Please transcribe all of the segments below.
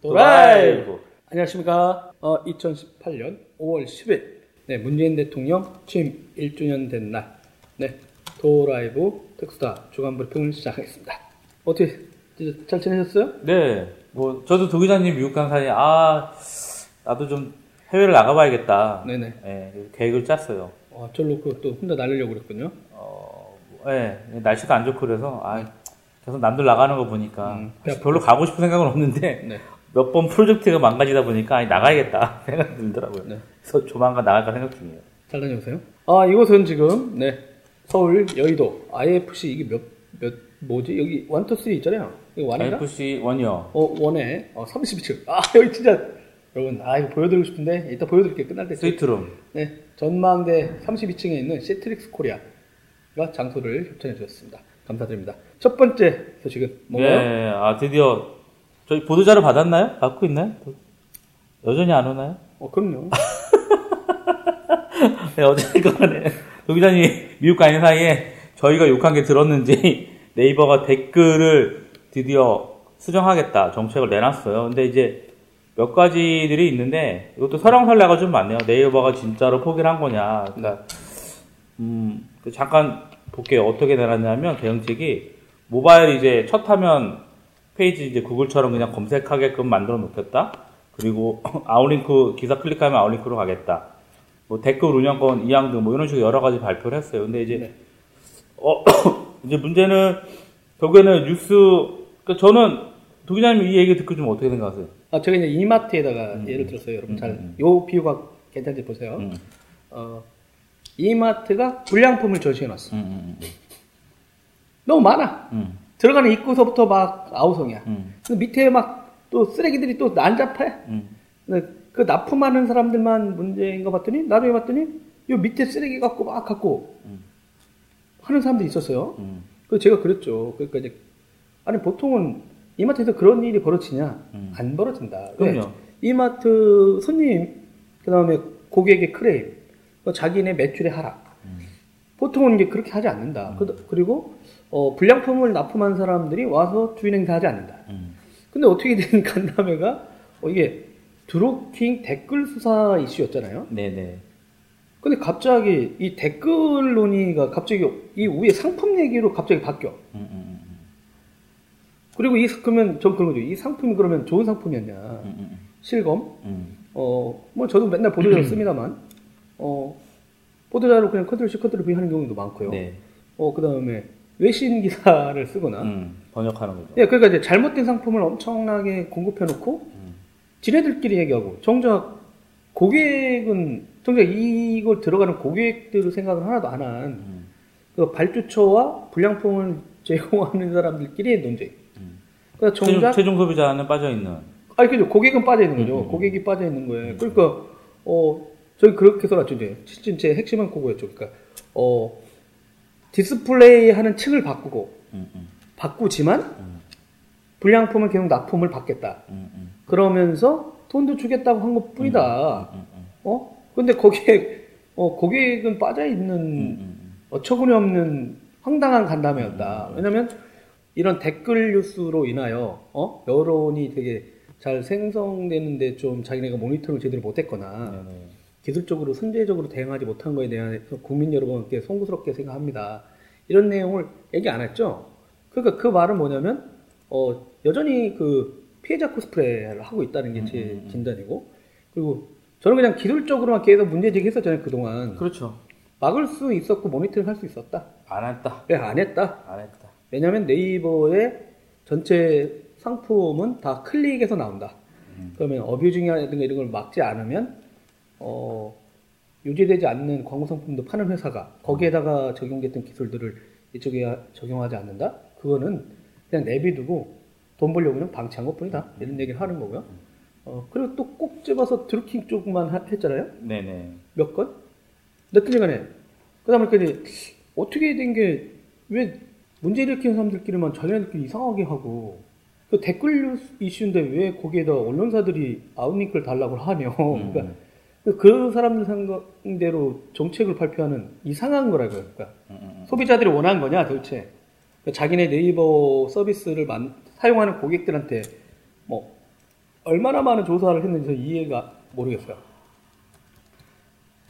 도라이브. 안녕하십니까. 어, 2018년 5월 10일. 네, 문재인 대통령 취임 1주년 된 날. 네, 도라이브 테크수다 주간 브리핑을 시작하겠습니다. 어떻게 잘 지내셨어요? 네, 뭐 저도 도 기자님 미국 간 사이에 아 나도 좀 해외를 나가봐야겠다. 네네. 네, 계획을 짰어요. 어, 절 놓고 또 혼자 날리려고 그랬군요. 어, 네, 날씨가 안 좋고 그래서 아 계속 남들 나가는 거 보니까 음, 별로 가고 싶은 생각은 없는데 네. 몇 번 프로젝트가 망가지다 보니까 아니, 나가야겠다 생각이 들더라고요. 네. 그래서 조만간 나갈까 생각 중이에요. 잘 다녀오세요. 아, 이곳은 지금, 네. 서울, 여의도, IFC, 이게 몇, 몇, 뭐지? 여기 1, 2, 3 있잖아요. 이거 one인가? IFC one이요. 어, one에, 어, 32층. 아, 여기 진짜, 여러분, 아, 이거 보여드리고 싶은데, 이따 보여드릴게요. 끝날 때. 스위트룸. 네. 전망대 32층에 있는 시트릭스 코리아가 장소를 협찬해 주셨습니다. 감사드립니다. 첫 번째 소식은 뭔가요? 네, 아 드디어 저희 보도자료 받았나요? 받고 있나요? 여전히 안 오나요? 어, 그럼요. 네, 어쨌든 간에 도 기자님이 미국 가 있는 사이에 저희가 욕한 게 들었는지 네이버가 댓글을 드디어 수정하겠다 정책을 내놨어요. 근데 이제 몇 가지들이 있는데 이것도 설왕설래가 좀 많네요. 네이버가 진짜로 포기를 한 거냐. 그러니까 음, 그 잠깐 볼게요. 어떻게 내놨냐면 대응책이 모바일 이제 첫 화면 페이지 이제 구글처럼 그냥 검색하게끔 만들어 놓겠다. 그리고 outlink 기사 클릭하면 outlink로 가겠다. 뭐 댓글 운영권 이양 등뭐 이런 식으로 여러 가지 발표를 했어요. 근데 이제 네. 어 이제 문제는 결국에는 뉴스 그러니까 저는 도 기자님 이 얘기 듣고 좀 어떻게 생각하세요? 아, 제가 이제 이마트에다가 예를 들었어요. 여러분 잘, 음, 요 비유가 괜찮지 보세요. 음, 어, 이마트가 불량품을 전시해 놨어. 음, 음, 너무 많아. 음, 들어가는 입구서부터 막 아우성이야. 음, 근데 밑에 막 또 쓰레기들이 또 난잡해. 음, 근데 그 납품하는 사람들만 문제인 거 봤더니 나중에 봤더니 요 밑에 쓰레기 갖고 막 갖고 음. 하는 사람들이 있었어요. 음, 그 제가 그랬죠. 그러니까 이제 아니 보통은 이마트에서 그런 일이 벌어지냐? 음. 안 벌어진다. 왜? 그럼요. 이마트 손님 그다음에 고객의 크레임, 그 자기네 매출의 하락. 음. 보통은 이게 그렇게 하지 않는다. 그- 그리고 어, 불량품을 납품한 사람들이 와서 주인 행사하지 않는다. 음, 근데 어떻게 된 간담회가 어, 이게 드로킹 댓글 수사 이슈였잖아요. 네네. 근데 갑자기 이 댓글 논의가 갑자기 이 위에 상품 얘기로 갑자기 바뀌어. 음, 음, 음, 그리고 이 그러면 전 그런 거죠. 이 상품이 그러면 좋은 상품이었냐? 음, 음, 실검? 음, 어, 뭐 저도 맨날 보도자료 씁니다만, 어, 보도자료 그냥 control C, control V 하는 경우도 많고요. 네. 어, 그 다음에 외신 기사를 쓰거나. 음, 번역하는 거죠. 예, 그러니까 이제 잘못된 상품을 엄청나게 공급해 놓고, 음, 지네들끼리 얘기하고, 정작 고객은, 정작 이걸 들어가는 고객들의 생각은 하나도 안 한, 음, 그 발주처와 불량품을 제공하는 사람들끼리의 논쟁. 음. 그러니까 최종, 정작, 최종 소비자는 빠져 있는. 아니, 그죠. 고객은 빠져 있는 거죠. 음, 음, 고객이 빠져 있는 거예요. 그러니까, 어, 저희 그렇게 써놨죠, 이제. 진짜 핵심은 그거였죠. 그러니까, 어, 디스플레이 하는 층을 바꾸고, 음, 음, 바꾸지만, 음, 불량품을 계속 납품을 받겠다. 그러면서 돈도 주겠다고 한 것 뿐이다. 어? 근데 거기에, 어, 고객은 빠져 있는 어처구니 없는 황당한 간담회였다. 음. 왜냐면 이런 댓글 뉴스로 인하여 어? 여론이 되게 잘 생성되는데 좀 자기네가 모니터를 제대로 못했거나 네, 네. 기술적으로 선제적으로 대응하지 못한 거에 대해서 국민 여러분께 송구스럽게 생각합니다. 이런 내용을 얘기 안 했죠. 그러니까 그 말은 뭐냐면 어, 여전히 그 피해자 코스프레를 하고 있다는 게제 음, 음, 음. 진단이고 그리고 저는 그냥 기술적으로만 계속 문제 제기했었잖아요 그동안 그렇죠. 막을 수 있었고 모니터링 할 수 있었다. 안 했다. 왜안 했다? 안 했다. 왜냐면 네이버의 전체 상품은 다 클릭해서 나온다. 음. 그러면 어뷰징이라든가 이런 걸 막지 않으면 어, 유지되지 않는 광고 상품도 파는 회사가 거기에다가 적용됐던 기술들을 이쪽에 적용하지 않는다. 그거는 그냥 내비두고 돈 벌려고 그냥 방치한 것 뿐이다. 이런 얘기를 하는 거고요. 어, 그리고 또 꼭 집어서 드루킹 쪽만 하- 했잖아요. 네네. 몇 건? 몇달간에 그 다음에 그 어떻게 된 게 왜 문제 일으키는 사람들끼리만 자기네들끼리 이상하게 하고 그 댓글 뉴스 이슈인데 왜 거기에다 언론사들이 아웃링크를 달라고 하며 음. 그러니까 그 사람들 상대로 정책을 발표하는 이상한 거라고요. 그러니까 음, 음, 음. 소비자들이 원하는 거냐 도대체 그러니까 자기네 네이버 서비스를 만- 사용하는 고객들한테 뭐 얼마나 많은 조사를 했는지 저 이해가 모르겠어요.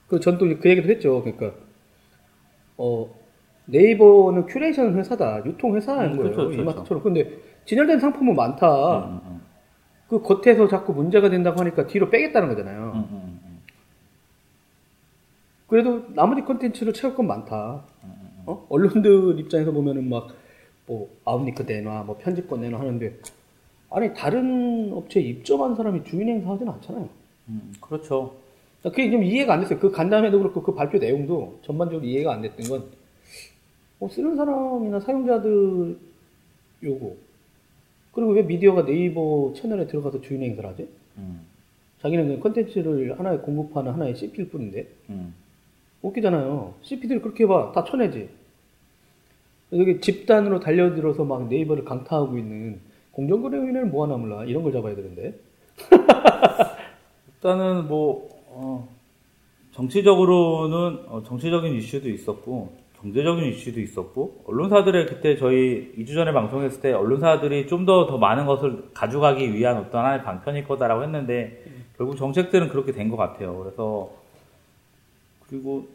그전또 그 얘기도 했죠. 그러니까 어 네이버는 큐레이션 회사다, 유통 회사인 음, 거예요. 그렇죠, 그렇죠. 이마트처럼. 근데 진열된 상품은 많다. 음, 음, 그 겉에서 자꾸 문제가 된다고 하니까 뒤로 빼겠다는 거잖아요. 그래도 나머지 컨텐츠를 채울 건 많다. 음, 어? 언론들 입장에서 보면은 막, 뭐, outlink 내놔, 뭐, 편집권 내놔 하는데, 아니, 다른 업체에 입점한 사람이 주인 행사 하진 않잖아요. 음, 그렇죠. 그게 좀 이해가 안 됐어요. 그 간담회도 그렇고, 그 발표 내용도 전반적으로 이해가 안 됐던 건, 어, 쓰는 사람이나 사용자들 요구. 그리고 왜 미디어가 네이버 채널에 들어가서 주인 행사를 하지? 음, 자기는 그냥 컨텐츠를 하나에 공급하는 하나의 CP일 뿐인데. 음. 웃기잖아요. CP들이 그렇게 해봐. 다 쳐내지. 여기 집단으로 달려들어서 막 네이버를 강타하고 있는 공정거래위원회는 뭐 하나 몰라. 이런 걸 잡아야 되는데. 일단은 뭐 어, 정치적으로는 어, 정치적인 이슈도 있었고 경제적인 이슈도 있었고 언론사들의 그때 저희 2주 전에 방송했을 때 언론사들이 좀 더더 많은 것을 가져가기 위한 어떤 하나의 방편일 거다라고 했는데 결국 정책들은 그렇게 된 것 같아요. 그래서 그리고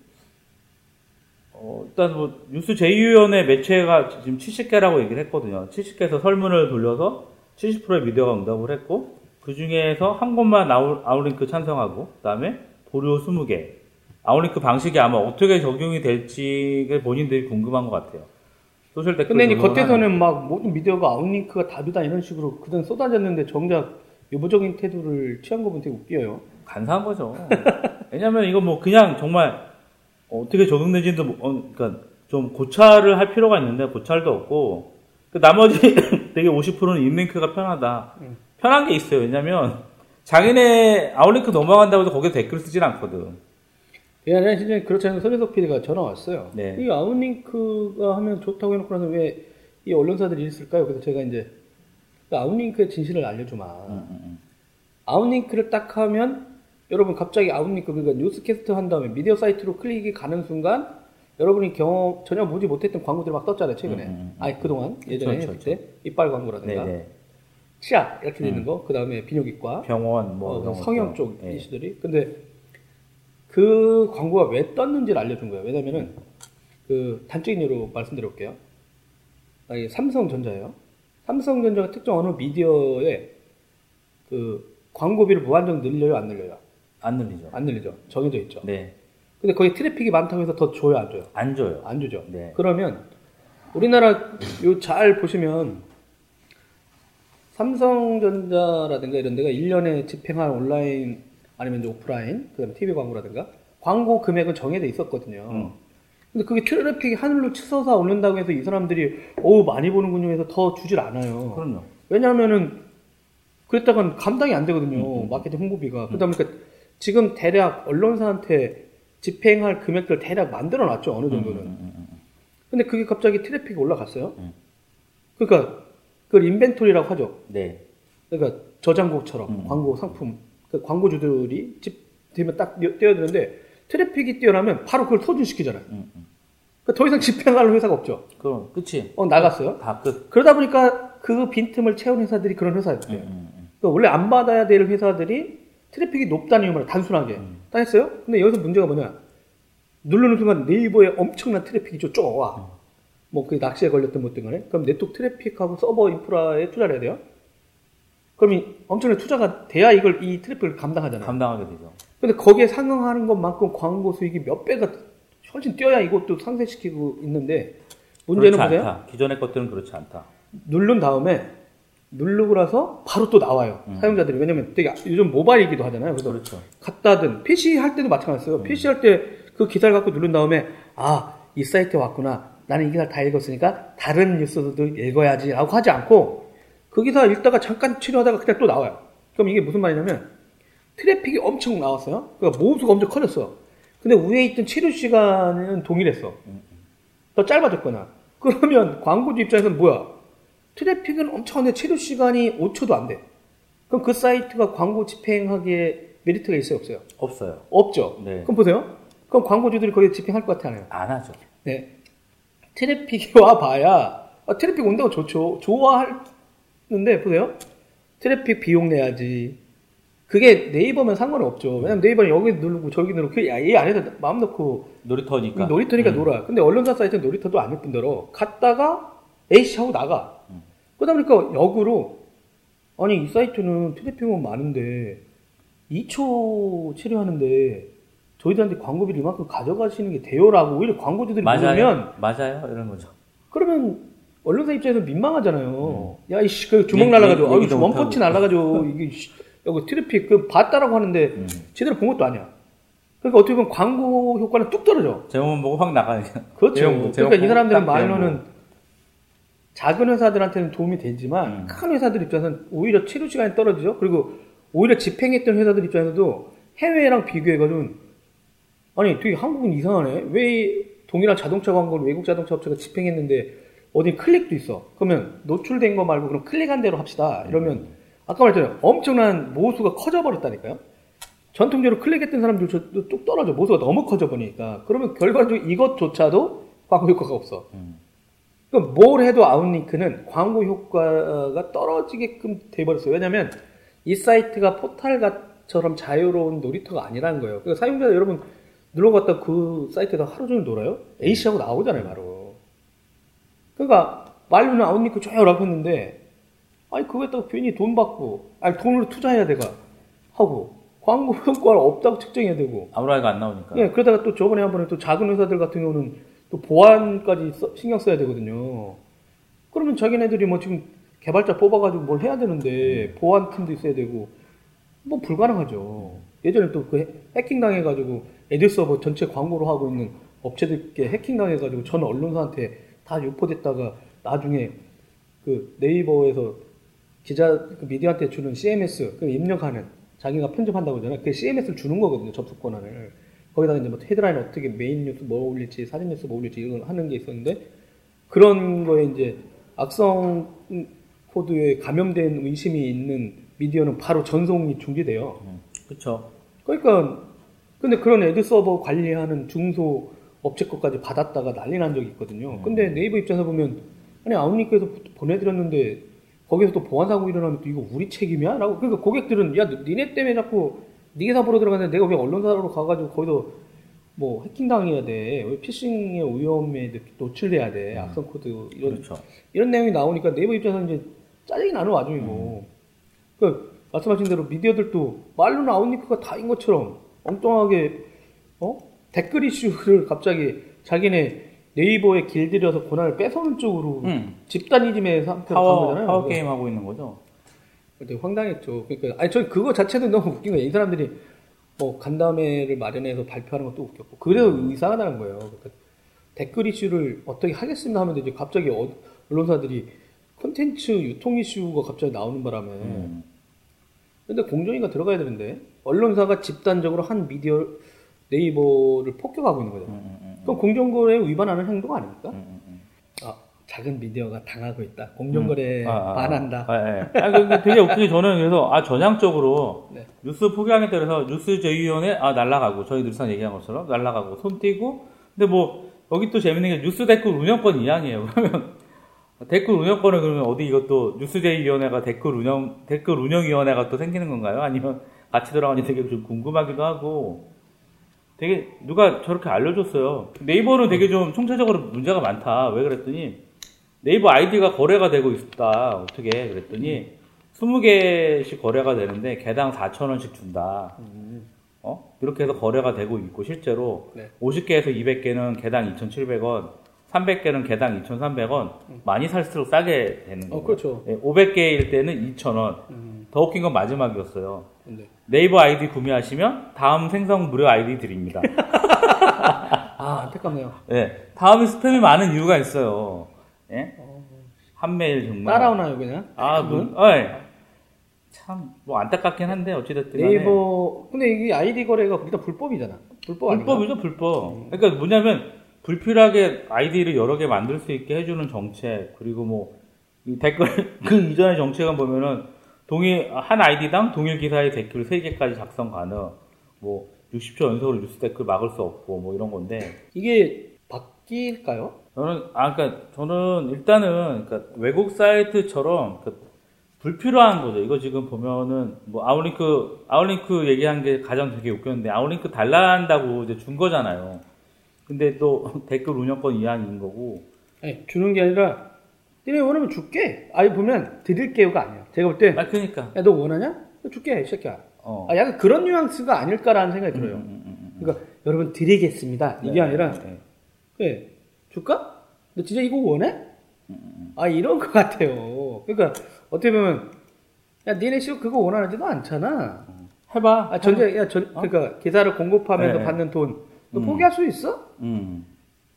어, 일단 뭐 뉴스 제휴위원회 매체가 지금 70개라고 얘기를 했거든요. 70개에서 설문을 돌려서 70%의 미디어가 응답을 했고 그 중에서 한 곳만 out, outlink 찬성하고 그다음에 보류 20개. outlink 방식이 아마 어떻게 적용이 될지가 본인들이 궁금한 것 같아요. social 댓글 근데 겉에서는 막 모든 미디어가 outlink가 답이다 이런 식으로 그냥 쏟아졌는데 정작 유보적인 태도를 취한 거 보면 되게 웃겨요. 간사한 거죠. 왜냐면 이거 뭐 그냥 정말 어떻게 적용되지도 뭐- 어, 그러니까 좀 고찰을 할 필요가 있는데 고찰도 없고 그 나머지 되게 50%는 inlink가 편하다. 음. 편한 게 있어요. 왜냐면 자기네 outlink 넘어간다고 해서 거기서 댓글 쓰진 않거든. 예, 아니라 진짜 그렇지 않은 손혜석 PD가 전화 왔어요. 네. 이 outlink가 하면 좋다고 해놓고 나서 왜 이 언론사들이 있을까요? 그래서 제가 이제 그 outlink의 진실을 알려주마. 음, 음, outlink를 딱 하면 여러분 갑자기 outlink 그러니까 뉴스캐스트 한 다음에 미디어 사이트로 클릭이 가는 순간 여러분이 경험 전혀 보지 못했던 광고들이 막 떴잖아요 최근에. 음, 음, 음. 아니 그동안 예전에 했을 때 이빨 광고라든가 네네. 치약 이렇게 돼 있는 거. 그 다음에 비뇨기과. 병원 뭐 어, 성형. 쪽 예. 이슈들이. 근데 그 광고가 왜 떴는지를 알려준 거예요. 왜냐면은 그 단적인 예로 말씀드려볼게요. 아, 이게 삼성전자예요. 삼성전자가 특정 어느 미디어에 그 광고비를 무한정 늘려요, 안 늘려요? 안 늘리죠. 안 늘리죠. 정해져 있죠. 네. 근데 거기 트래픽이 많다고 해서 더 줘요, 안 줘요? 안 줘요. 안 주죠. 네. 그러면 우리나라 요 잘 보시면 삼성전자라든가 이런 데가 1년에 집행할 온라인 아니면 이제 오프라인 그다음에 TV 광고라든가 광고 금액은 정해져 있었거든요. 음. 근데 그게 트래픽이 하늘로 치솟아 오른다고 해서 이 사람들이 어우 많이 보는군요 해서 더 주질 않아요. 그럼요. 왜냐하면은 그랬다간 감당이 안 되거든요. 음, 음. 마케팅 홍보비가. 그러다 보니까 지금 대략 언론사한테 집행할 금액들 대략 만들어 놨죠. 어느 정도는. 음, 음, 음, 음. 근데 그게 갑자기 트래픽이 올라갔어요. 음. 그러니까 그걸 inventory라고 하죠. 네. 그러니까 저장고처럼 음. 광고 상품 그 광고주들이 집 되면 딱 뛰어- 뛰어드는데 트래픽이 뛰어나면 바로 그걸 소진시키잖아요. 음, 음. 그러니까 더 이상 집행할 회사가 없죠. 그럼 끝이. 어 나갔어요. 다 끝. 그러다 보니까 그 빈틈을 채운 회사들이 그런 회사였대요. 음, 음, 음. 그러니까 원래 안 받아야 될 회사들이 트래픽이 높다는 이유만 단순하게 음. 딱 했어요. 근데 여기서 문제가 뭐냐? 누르는 순간 네이버에 엄청난 트래픽이 쭉 와. 뭐그 낚시에 걸렸던 것들 간에 그럼 네트워크 트래픽하고 서버 인프라에 투자를 해야 돼요. 그럼 이 엄청난 투자가 돼야 이걸 이 트래픽을 감당하잖아요. 감당하게 되죠. 근데 거기에 상응하는 것만큼 광고 수익이 몇 배가 훨씬 뛰어야 이것도 상쇄시키고 있는데 문제는? 않다. 기존의 것들은 그렇지 않다. 누른 다음에 누르고 나서 바로 또 나와요. 음. 사용자들이. 왜냐면 되게 요즘 모바일이기도 하잖아요. 그래서 그렇죠. 갖다든 PC 할 때도 마찬가지였어요. PC 할 때 그 기사를 갖고 누른 다음에 아, 이 사이트에 왔구나. 나는 이 기사를 다 읽었으니까 다른 뉴스도 읽어야지 라고 하지 않고 그 기사 읽다가 잠깐 체류하다가 그냥 또 나와요. 그럼 이게 무슨 말이냐면 트래픽이 엄청 나왔어요. 그러니까 모수가 엄청 커졌어. 근데 위에 있던 체류 시간은 동일했어. 더 짧아졌거나. 그러면 광고주 입장에서는 뭐야? 트래픽은 엄청 한데 체류 시간이 5초도 안 돼. 그럼 그 사이트가 광고 집행하기에 메리트가 있어요, 없어요? 없어요. 없죠. 네. 그럼 보세요. 그럼 광고주들이 거기에 집행할 것 같아, 안 하죠. 네. 트래픽이 와 봐야, 아, 트래픽 온다고 좋죠. 좋아하는데, 보세요. 트래픽 비용 내야지. 그게 네이버면 상관은 없죠. 왜냐면 네이버는 여기 누르고 저기 누르고 그이 안에서 마음 놓고 놀이터니까. 놀이터니까 음. 놀아. 근데 언론사 사이트는 놀이터도 아닐 뿐더러 갔다가 에이씨 하고 나가. 음. 그러다 보니까 역으로 아니 이 사이트는 트래픽은 많은데 2초 체류하는데 저희들한테 광고비를 이만큼 가져가시는 게 돼요라고 오히려 광고주들이 맞아요. 모르면 맞아요. 이런 거죠. 그러면 언론사 입장에서 민망하잖아요. 야 이씨 그 주먹 날라가지고 아유 얘기도 원펀치. 날라가지고 이게 씨, 여기 트래픽 그 봤다라고 하는데 음. 제대로 본 것도 아니야. 그러니까 어떻게 보면 광고 효과는 뚝 떨어져. 제목만 보고 확 나가니까. 그렇죠. 제목, 제목 그러니까 이 사람들은 딱 말로는 작은 회사들한테는 도움이 되지만 음. 큰 회사들 입장에서는 오히려 치료 시간이 떨어지죠. 그리고 오히려 집행했던 회사들 입장에서도 해외랑 비교해가지고 아니 되게 한국은 이상하네. 왜 동일한 자동차 광고를 외국 자동차 업체가 집행했는데 어디 클릭도 있어. 그러면 노출된 거 말고 그럼 클릭한 대로 합시다. 이러면 아까 말했잖아요. 엄청난 모수가 커져버렸다니까요. 전통적으로 클릭했던 사람들도 뚝 떨어져. 모수가 너무 커져버리니까. 그러면 결과적으로 이것조차도 광고 효과가 없어. 음. 그럼 뭘 해도 아웃링크는 광고 효과가 떨어지게끔 돼버렸어요. 왜냐면 이 사이트가 포탈처럼 자유로운 놀이터가 아니라는 거예요. 그러니까 사용자 여러분 눌러갔다 그 사이트에서 하루 종일 놀아요? 에이씨 하고 나오잖아요, 바로. 그러니까 말로는 outlink 줘요라고 했는데 아니 그거에다가 괜히 돈 받고 아니 돈으로 투자해야 돼가 하고 광고 효과가 없다고 측정해야 되고 아 뭐 ROI가 안 나오니까. 예, 그러다가 또 저번에 한 번에 또 작은 회사들 같은 경우는 또 보안까지 써- 신경 써야 되거든요. 그러면 자기네들이 뭐 지금 개발자 뽑아가지고 뭘 해야 되는데 보안팀도 있어야 되고 뭐 불가능하죠. 예전에 또 그 해킹 당해가지고 ad 서버 전체 광고로 하고 있는 업체들께 해킹 당해가지고 전 언론사한테 다 유포됐다가 나중에 그 네이버에서 기자 그 미디어한테 주는 CMS 그 입력하는 자기가 편집한다고 하잖아요. 그 CMS를 주는 거거든요. 접속 권한을. 거기다가 이제 뭐 헤드라인 어떻게 메인 뉴스 뭐 올릴지 사진 뉴스 뭐 올릴지 이런 걸 하는 게 있었는데 그런 거에 이제 악성 코드에 감염된 의심이 있는 미디어는 바로 전송이 중지돼요. 그쵸. 그러니까 근데 그런 ad 서버 관리하는 중소 업체 것까지 받았다가 난리 난 적이 있거든요. 근데 네이버 입장에서 보면 아니 outlink에서 보내드렸는데 거기서 또 보안 사고 일어나면 또 이거 우리 책임이야? 라고 그러니까 고객들은 야 니네 때문에 자꾸 네 회사 보러 들어갔는데 내가 왜 언론사로 가가지고 거기서 뭐 해킹 당해야 돼? 왜 피싱의 위험에 노출돼야 돼? 악성 코드 이런 그렇죠. 이런 내용이 나오니까 네이버 입장에서 이제 짜증이 나는 와중이고. 그 말씀하신 대로 미디어들도 말로는 outlink가 다인 것처럼 엉뚱하게 어 댓글 이슈를 갑자기 자기네 네이버에 길들여서 권한을 뺏어오는 쪽으로 음. 집단이즘의 상태로 간 파워. 파워 게임 하고 있는 거죠. 되게 황당했죠. 그러니까 아니 저 그거 자체도 너무 웃긴 거예요. 이 사람들이 뭐 간담회를 마련해서 발표하는 것도 웃겼고 그래도 이상하다는 거예요. 그러니까 댓글 이슈를 어떻게 하겠습니다 하면 이제 갑자기 어- 언론사들이 콘텐츠 유통 이슈가 갑자기 나오는 바람에 음. 근데 공정위가 들어가야 되는데 언론사가 집단적으로 한 미디어 네이버를 폭격하고 있는 거잖아요. 음, 음, 그럼 공정거래에 위반하는 행동 아닙니까? 음, 음, 음. 아, 작은 미디어가 당하고 있다. 공정거래에 아, 아, 아. 반한다. 아, 예. 아, 그, 그 되게 웃기게 저는 그래서 아 전향적으로 네. 뉴스 포기하겠다 그래서 뉴스 제위원회 아 날라가고 저희 늘상 얘기한 것처럼 날라가고 손 떼고 근데 뭐 여기 또 재밌는 게 뉴스 댓글 운영권 이양이에요. 그러면 댓글 운영권을 그러면 어디 이것도 뉴스 제위원회가 댓글 운영 댓글 운영위원회가 또 생기는 건가요? 아니면 같이 들어가니 되게 좀 궁금하기도 하고 되게 누가 저렇게 알려줬어요. 네이버는 되게 좀 총체적으로 문제가 많다. 왜 그랬더니 네이버 아이디가 거래가 되고 있다. 어떻게 그랬더니 20개씩 거래가 되는데 개당 4,000원씩 준다. 어? 이렇게 해서 거래가 되고 있고 실제로 네. 50개에서 200개는 개당 2,700원, 300개는 개당 2,300원, 많이 살수록 싸게 되는 거예요. 어, 그렇죠. 500개일 때는 2,000원. 음, 더 웃긴 건 마지막이었어요. 네. 네이버 아이디 구매하시면 다음 생성 무료 아이디 드립니다. 아, 안타깝네요. 네, 다음에 스팸이 많은 이유가 있어요. 예? 한메일 정말. 따라오나요, 그냥? 아, 그분? 뭐, 어이. 참, 뭐 안타깝긴 한데, 어찌됐든. 간에. 네이버, 근데 이게 아이디 거래가 일단 불법이잖아. 불법 아닌가? 불법이죠, 불법. 그러니까 뭐냐면, 불필요하게 아이디를 여러 개 만들 수 있게 해주는 정책, 그리고 뭐, 이 댓글, 그 이전의 정책은 보면은, 동일, 한 아이디당 동일 기사의 댓글 3 개까지 작성 가능, 뭐, 60초 연속으로 뉴스 댓글 막을 수 없고, 뭐 이런 건데, 이게 바뀔까요? 저는 아 그러니까 저는 일단은 그러니까 외국 사이트처럼 그 불필요한 거죠. 이거 지금 보면은 뭐 outlink outlink 얘기한 게 가장 되게 웃겼는데 outlink 달란다고 이제 준 거잖아요. 근데 또 댓글 운영권 이양인 거고. 아니, 주는 게 아니라 니네 원하면 줄게. 아니 보면 드릴게요가 아니야. 제가 볼 때, 아 그러니까. 야너 원하냐? 줄게 이 새끼야. 어. 아, 약간 그런 뉘앙스가 아닐까라는 생각이 들어요. 음, 음, 음, 음. 그러니까 여러분 드리겠습니다. 이게 네, 아니라 네, 예, 줄까? 너 진짜 이거 원해? 음, 아 이런 것 같아요. 그러니까 어떻게 보면 야 니네 씨 그거 원하지도 않잖아. 해봐. 아 전제 야 전 그러니까 기사를 공급하면서 네. 받는 돈 너 음. 포기할 수 있어? 음.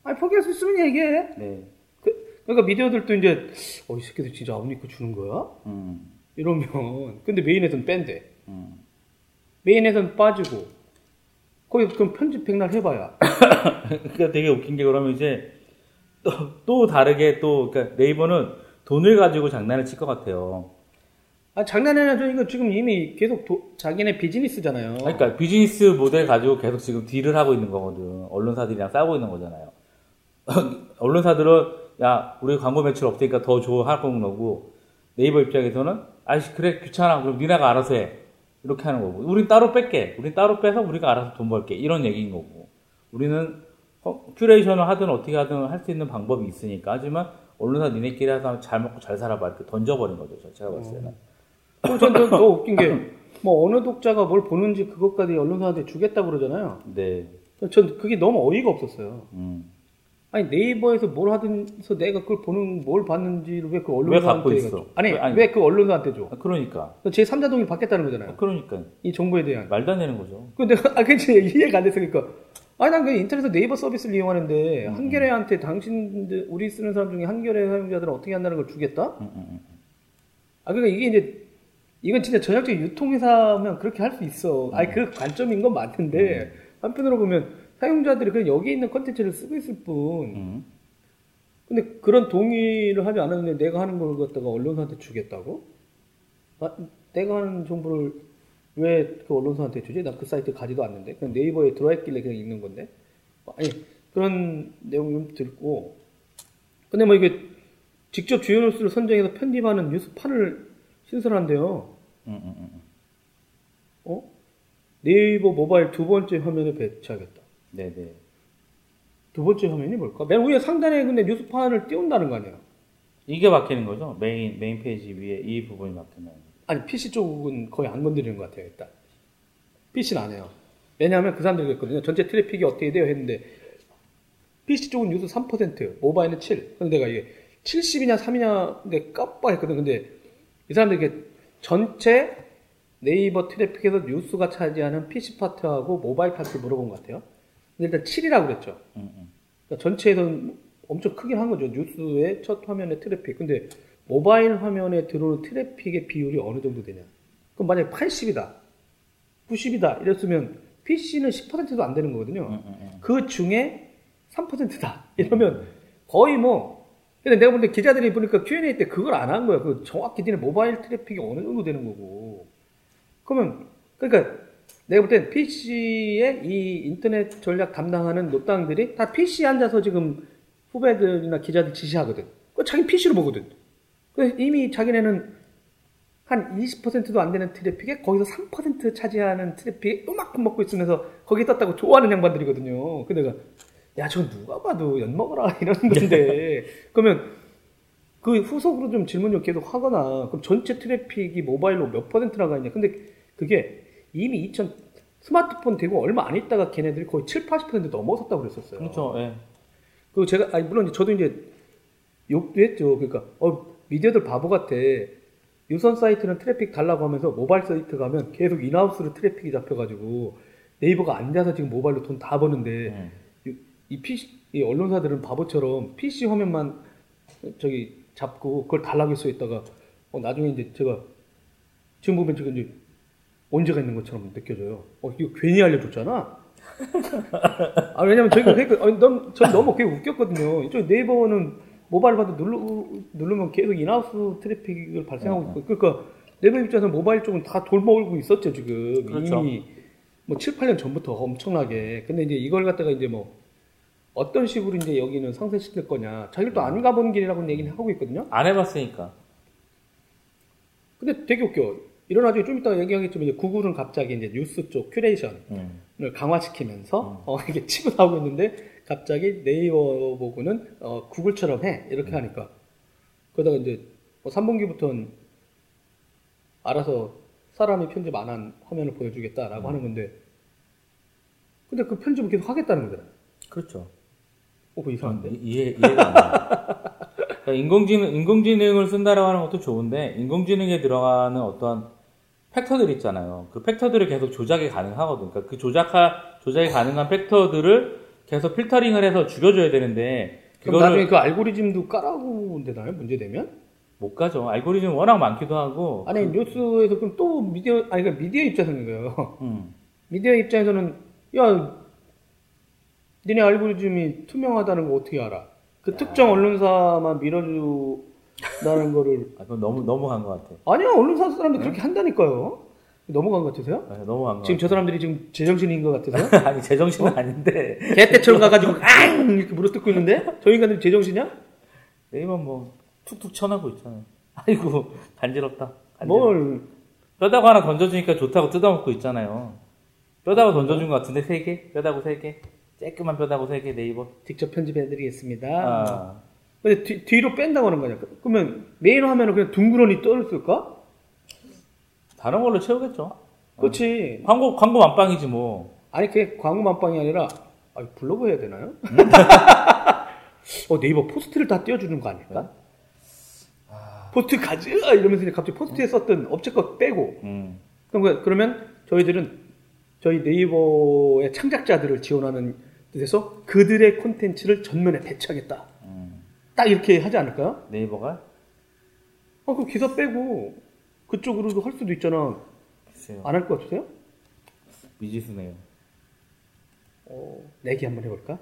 아니 포기할 수 있으면 얘기해. 네. 그, 그러니까 미디어들도 이제 어이 새끼들 진짜 아우니까 주는 거야? 음. 이러면 근데 메인에서는 뺀대. 음. 메인에서는 빠지고 거기 그럼 편집 백날 해봐야. 그러니까 되게 웃긴 게 그러면 이제 또, 또 다르게 또 그러니까 네이버는 돈을 가지고 장난을 칠 것 같아요. 아 장난해야죠. 이거 지금 이미 계속 도- 자기네 비즈니스잖아요. 그러니까 비즈니스 모델 가지고 계속 지금 딜을 하고 있는 거거든. 언론사들이랑 싸우고 있는 거잖아요. 언론사들은 야 우리 광고 매출 없으니까 더 줘 하는 거고 네이버 입장에서는 아이씨 그래 귀찮아 그럼 니네가 알아서 해 이렇게 하는 거고 우린 따로 뺄게 우린 따로 빼서 우리가 알아서 돈 벌게 이런 얘기인 거고 우리는 어, curation을 하든 어떻게 하든 할 수 있는 방법이 있으니까 하지만 언론사 니네끼리 해서 잘 먹고 잘 살아봐 이렇게 던져버린 거죠 저- 제가 봤을 때는 또 전더 더 웃긴 게 뭐 어느 독자가 뭘 보는지 그것까지 언론사한테 주겠다 고 그러잖아요. 네 전 그게 너무 어이가 없었어요. 음. 아니 네이버에서 뭘 하든서 내가 그걸 보는 뭘 봤는지를 왜그왜 갖고 언론사한테 있어? 아니 왜- 아니. 왜 그 언론사한테 줘? 아, 그러니까 제 3자 동의 받겠다는 거잖아요. 그러니까 이 정보에 대한. 말도 안 되는 거죠 그 내가 아 그치 이해가 안 됐으니까. 아니 난 그 인터넷 네이버 서비스를 이용하는데 음. 한겨레한테 당신들 우리 쓰는 사람 중에 한겨레 사용자들은 어떻게 한다는 걸 주겠다? 음, 음, 음. 아 그러니까 이게 이제 이건 진짜 전략적인 유통회사면 그렇게 할 수 있어. 아니 그 관점인 건 맞는데 한편으로 보면 사용자들이 그냥 여기 있는 컨텐츠를 쓰고 있을 뿐. 음. 근데 그런 동의를 하지 않았는데 내가 하는 걸 갖다가 언론사한테 주겠다고? 아, 내가 하는 정보를 왜 그 언론사한테 주지? 나 그 사이트 가지도 않는데 그냥 네이버에 들어있길래 그냥 읽는 건데 아니 그런 내용 좀 듣고 근데 뭐 이게 직접 주요 뉴스를 선정해서 편집하는 뉴스판을 신설한대요. 음, 음, 음. 어? 네이버 모바일 두 번째 화면에 배치하겠다. 네네. 두 번째 화면이 뭘까? 맨 위에 상단에 근데 뉴스판을 띄운다는 거 아니야? 이게 막히는 거죠? 메인, 메인 페이지 위에 이 부분이 막히는. 아니 PC 쪽은 거의 안 건드리는 것 같아요 일단. PC는 안 해요. 왜냐하면 그 사람들이 그랬거든요. 전체 트래픽이 어떻게 돼요 했는데 PC 쪽은 뉴스 3% 모바일은 7 근데 내가 이게 70이냐 3이냐 근데 깜빡했거든. 근데 이 사람들이 이게 전체 네이버 트래픽에서 뉴스가 차지하는 PC 파트하고 모바일 파트 물어본 것 같아요. 근데 일단 7이라고 그랬죠. 음, 음. 그러니까 전체에서는 엄청 크긴 한 거죠. 뉴스의 첫 화면의 트래픽. 근데 모바일 화면에 들어오는 트래픽의 비율이 어느 정도 되냐. 그럼 만약에 80이다. 90이다. 이랬으면 PC는 10%도 안 되는 거거든요. 음, 음, 음. 그 중에 3%다. 이러면 거의 뭐. 근데 내가 볼때 기자들이 보니까 Q&A 때 그걸 안 한 거야. 그 정확히 니네 모바일 트래픽이 어느 정도 되는 거고. 그러면, 그러니까 내가 볼 땐 PC의 이 인터넷 전략 담당하는 노땅들이 다 PC 앉아서 지금 후배들이나 기자들 지시하거든. 그 자기 PC로 보거든. 그 이미 자기네는 한 20%도 안 되는 트래픽에 거기서 3% 차지하는 트래픽에 엿만큼 먹고 있으면서 거기에 떴다고 좋아하는 양반들이거든요. 그 내가 야 저건 누가 봐도 엿먹어라 이러는 건데 그러면 그 후속으로 좀 질문 좀 계속 하거나 그럼 전체 트래픽이 모바일로 몇 퍼센트 나가 있냐 근데 그게 이미 2000 스마트폰 되고 얼마 안 있다가 걔네들이 거의 7, 80% 넘어섰다고 그랬었어요. 그렇죠. 예. 그 제가 아니 물론 이제 저도 이제 욕도 했죠. 그러니까 어 미디어들 바보 같아. 유선 사이트는 트래픽 달라고 하면서 모바일 사이트 가면 계속 in-house로 트래픽이 잡혀가지고 네이버가 앉아서 지금 모바일로 돈 다 버는데 음. 이, 이 PC 이 언론사들은 바보처럼 PC 화면만 저기 잡고 그걸 달라고 써 있다가 어, 나중에 이제 제가 지금 보면 지금 이제 언제가 있는 것처럼 느껴져요. 어 이거 괜히 알려줬잖아. 아 왜냐면 저희가 그러니까 아니, 너무 전 너무 그게 웃겼거든요. 이쪽 네이버는 모바일 봐도 누르 누르면 계속 인하우스 트래픽을 발생하고 있고 그러니까 네이버 입장에서 모바일 쪽은 다 돌려먹고 있었죠 지금 그렇죠. 이미 뭐 7, 8년 전부터 엄청나게. 근데 이제 이걸 갖다가 이제 뭐 어떤 식으로 이제 여기는 상쇄시킬 거냐. 자기도 안 가본 길이라고 얘기는 하고 있거든요. 안 해봤으니까. 근데 되게 웃겨. 이런 나중에 좀 이따 얘기하겠지만 이제 구글은 갑자기 이제 뉴스 쪽 큐레이션을 음. 강화시키면서 어, 이게 치고 나오고 있는데 갑자기 네이버 보고는 어, 구글처럼 해 이렇게 하니까 그러다가 이제 뭐 3분기부터는 알아서 사람이 편집 안 한 화면을 보여주겠다라고 하는 건데 근데 그 편집을 계속 하겠다는 거잖아요. 그렇죠. 어, 그거 이상한데? 이- 이해, 이해가 안 돼. 그러니까 인공지능, 인공지능을 쓴다라고 하는 것도 좋은데, 인공지능에 들어가는 어떠한 팩터들 있잖아요. 그 팩터들을 계속 조작이 가능하거든. 그러니까 그 조작하, 조작이 가능한 팩터들을 계속 필터링을 해서 죽여줘야 되는데, 그럼 나중에 그 알고리즘도 까라고 되나요? 문제 되면? 못 가죠. 알고리즘 워낙 많기도 하고. 아니 뉴스에서 그럼 또 미디어 아니 그러니까 미디어 입장에서는 거예요. 음. 미디어 입장에서는 야 니네 알고리즘이 투명하다는 거 어떻게 알아? 그 특정 언론사만 밀어준다는 거를 아, 그건 너무, 너무 간것 같아. 아니야 언론사 사람들 그렇게 한다니까요. 넘어간 것 같으세요? 네, 너무 간것 지금 저 사람들이 지금 제정신인 것 같으세요? 아니, 제정신은 아닌데. 개떼처럼 가가지고 앙 이렇게 물어뜯고 있는데 저 인간들 제정신이야? 네이버 뭐, 툭툭 쳐나고 있잖아요. 아이고, 간지럽다. 간지럽다. 뭘 뼈다구 하나 던져주니까 좋다고 뜯어먹고 있잖아요. 뼈다구 던져준 것 같은데 세 개? 뼈다구 세 개? 쬐끄만 뼈다구 세 개 네이버. 직접 편집해드리겠습니다. 아, 근데 뒤, 뒤로 뺀다고 하는 거냐? 그러면 메인 화면은 그냥 둥그러니 떠있을까? 다른 걸로 채우겠죠. 그렇지. 광고 광고 만빵이지 뭐. 아니 그게 광고 만빵이 아니라 아, 블로그 해야 되나요? 어 네이버 포스트를 다 띄워주는 거 아닐까? 포스트 가즈아 이러면서 이제 갑자기 포스트에 썼던 업체 것 빼고 음, 그럼 그- 그러면 저희들은 저희 네이버의 창작자들을 지원하는 뜻에서 그들의 콘텐츠를 전면에 배치하겠다. 음. 딱 이렇게 하지 않을까요? 네이버가 아, 그 기사 빼고 그쪽으로도 할 수도 있잖아. 안 할 것 같으세요? 미지수네요. 어, 내기 한번 해볼까?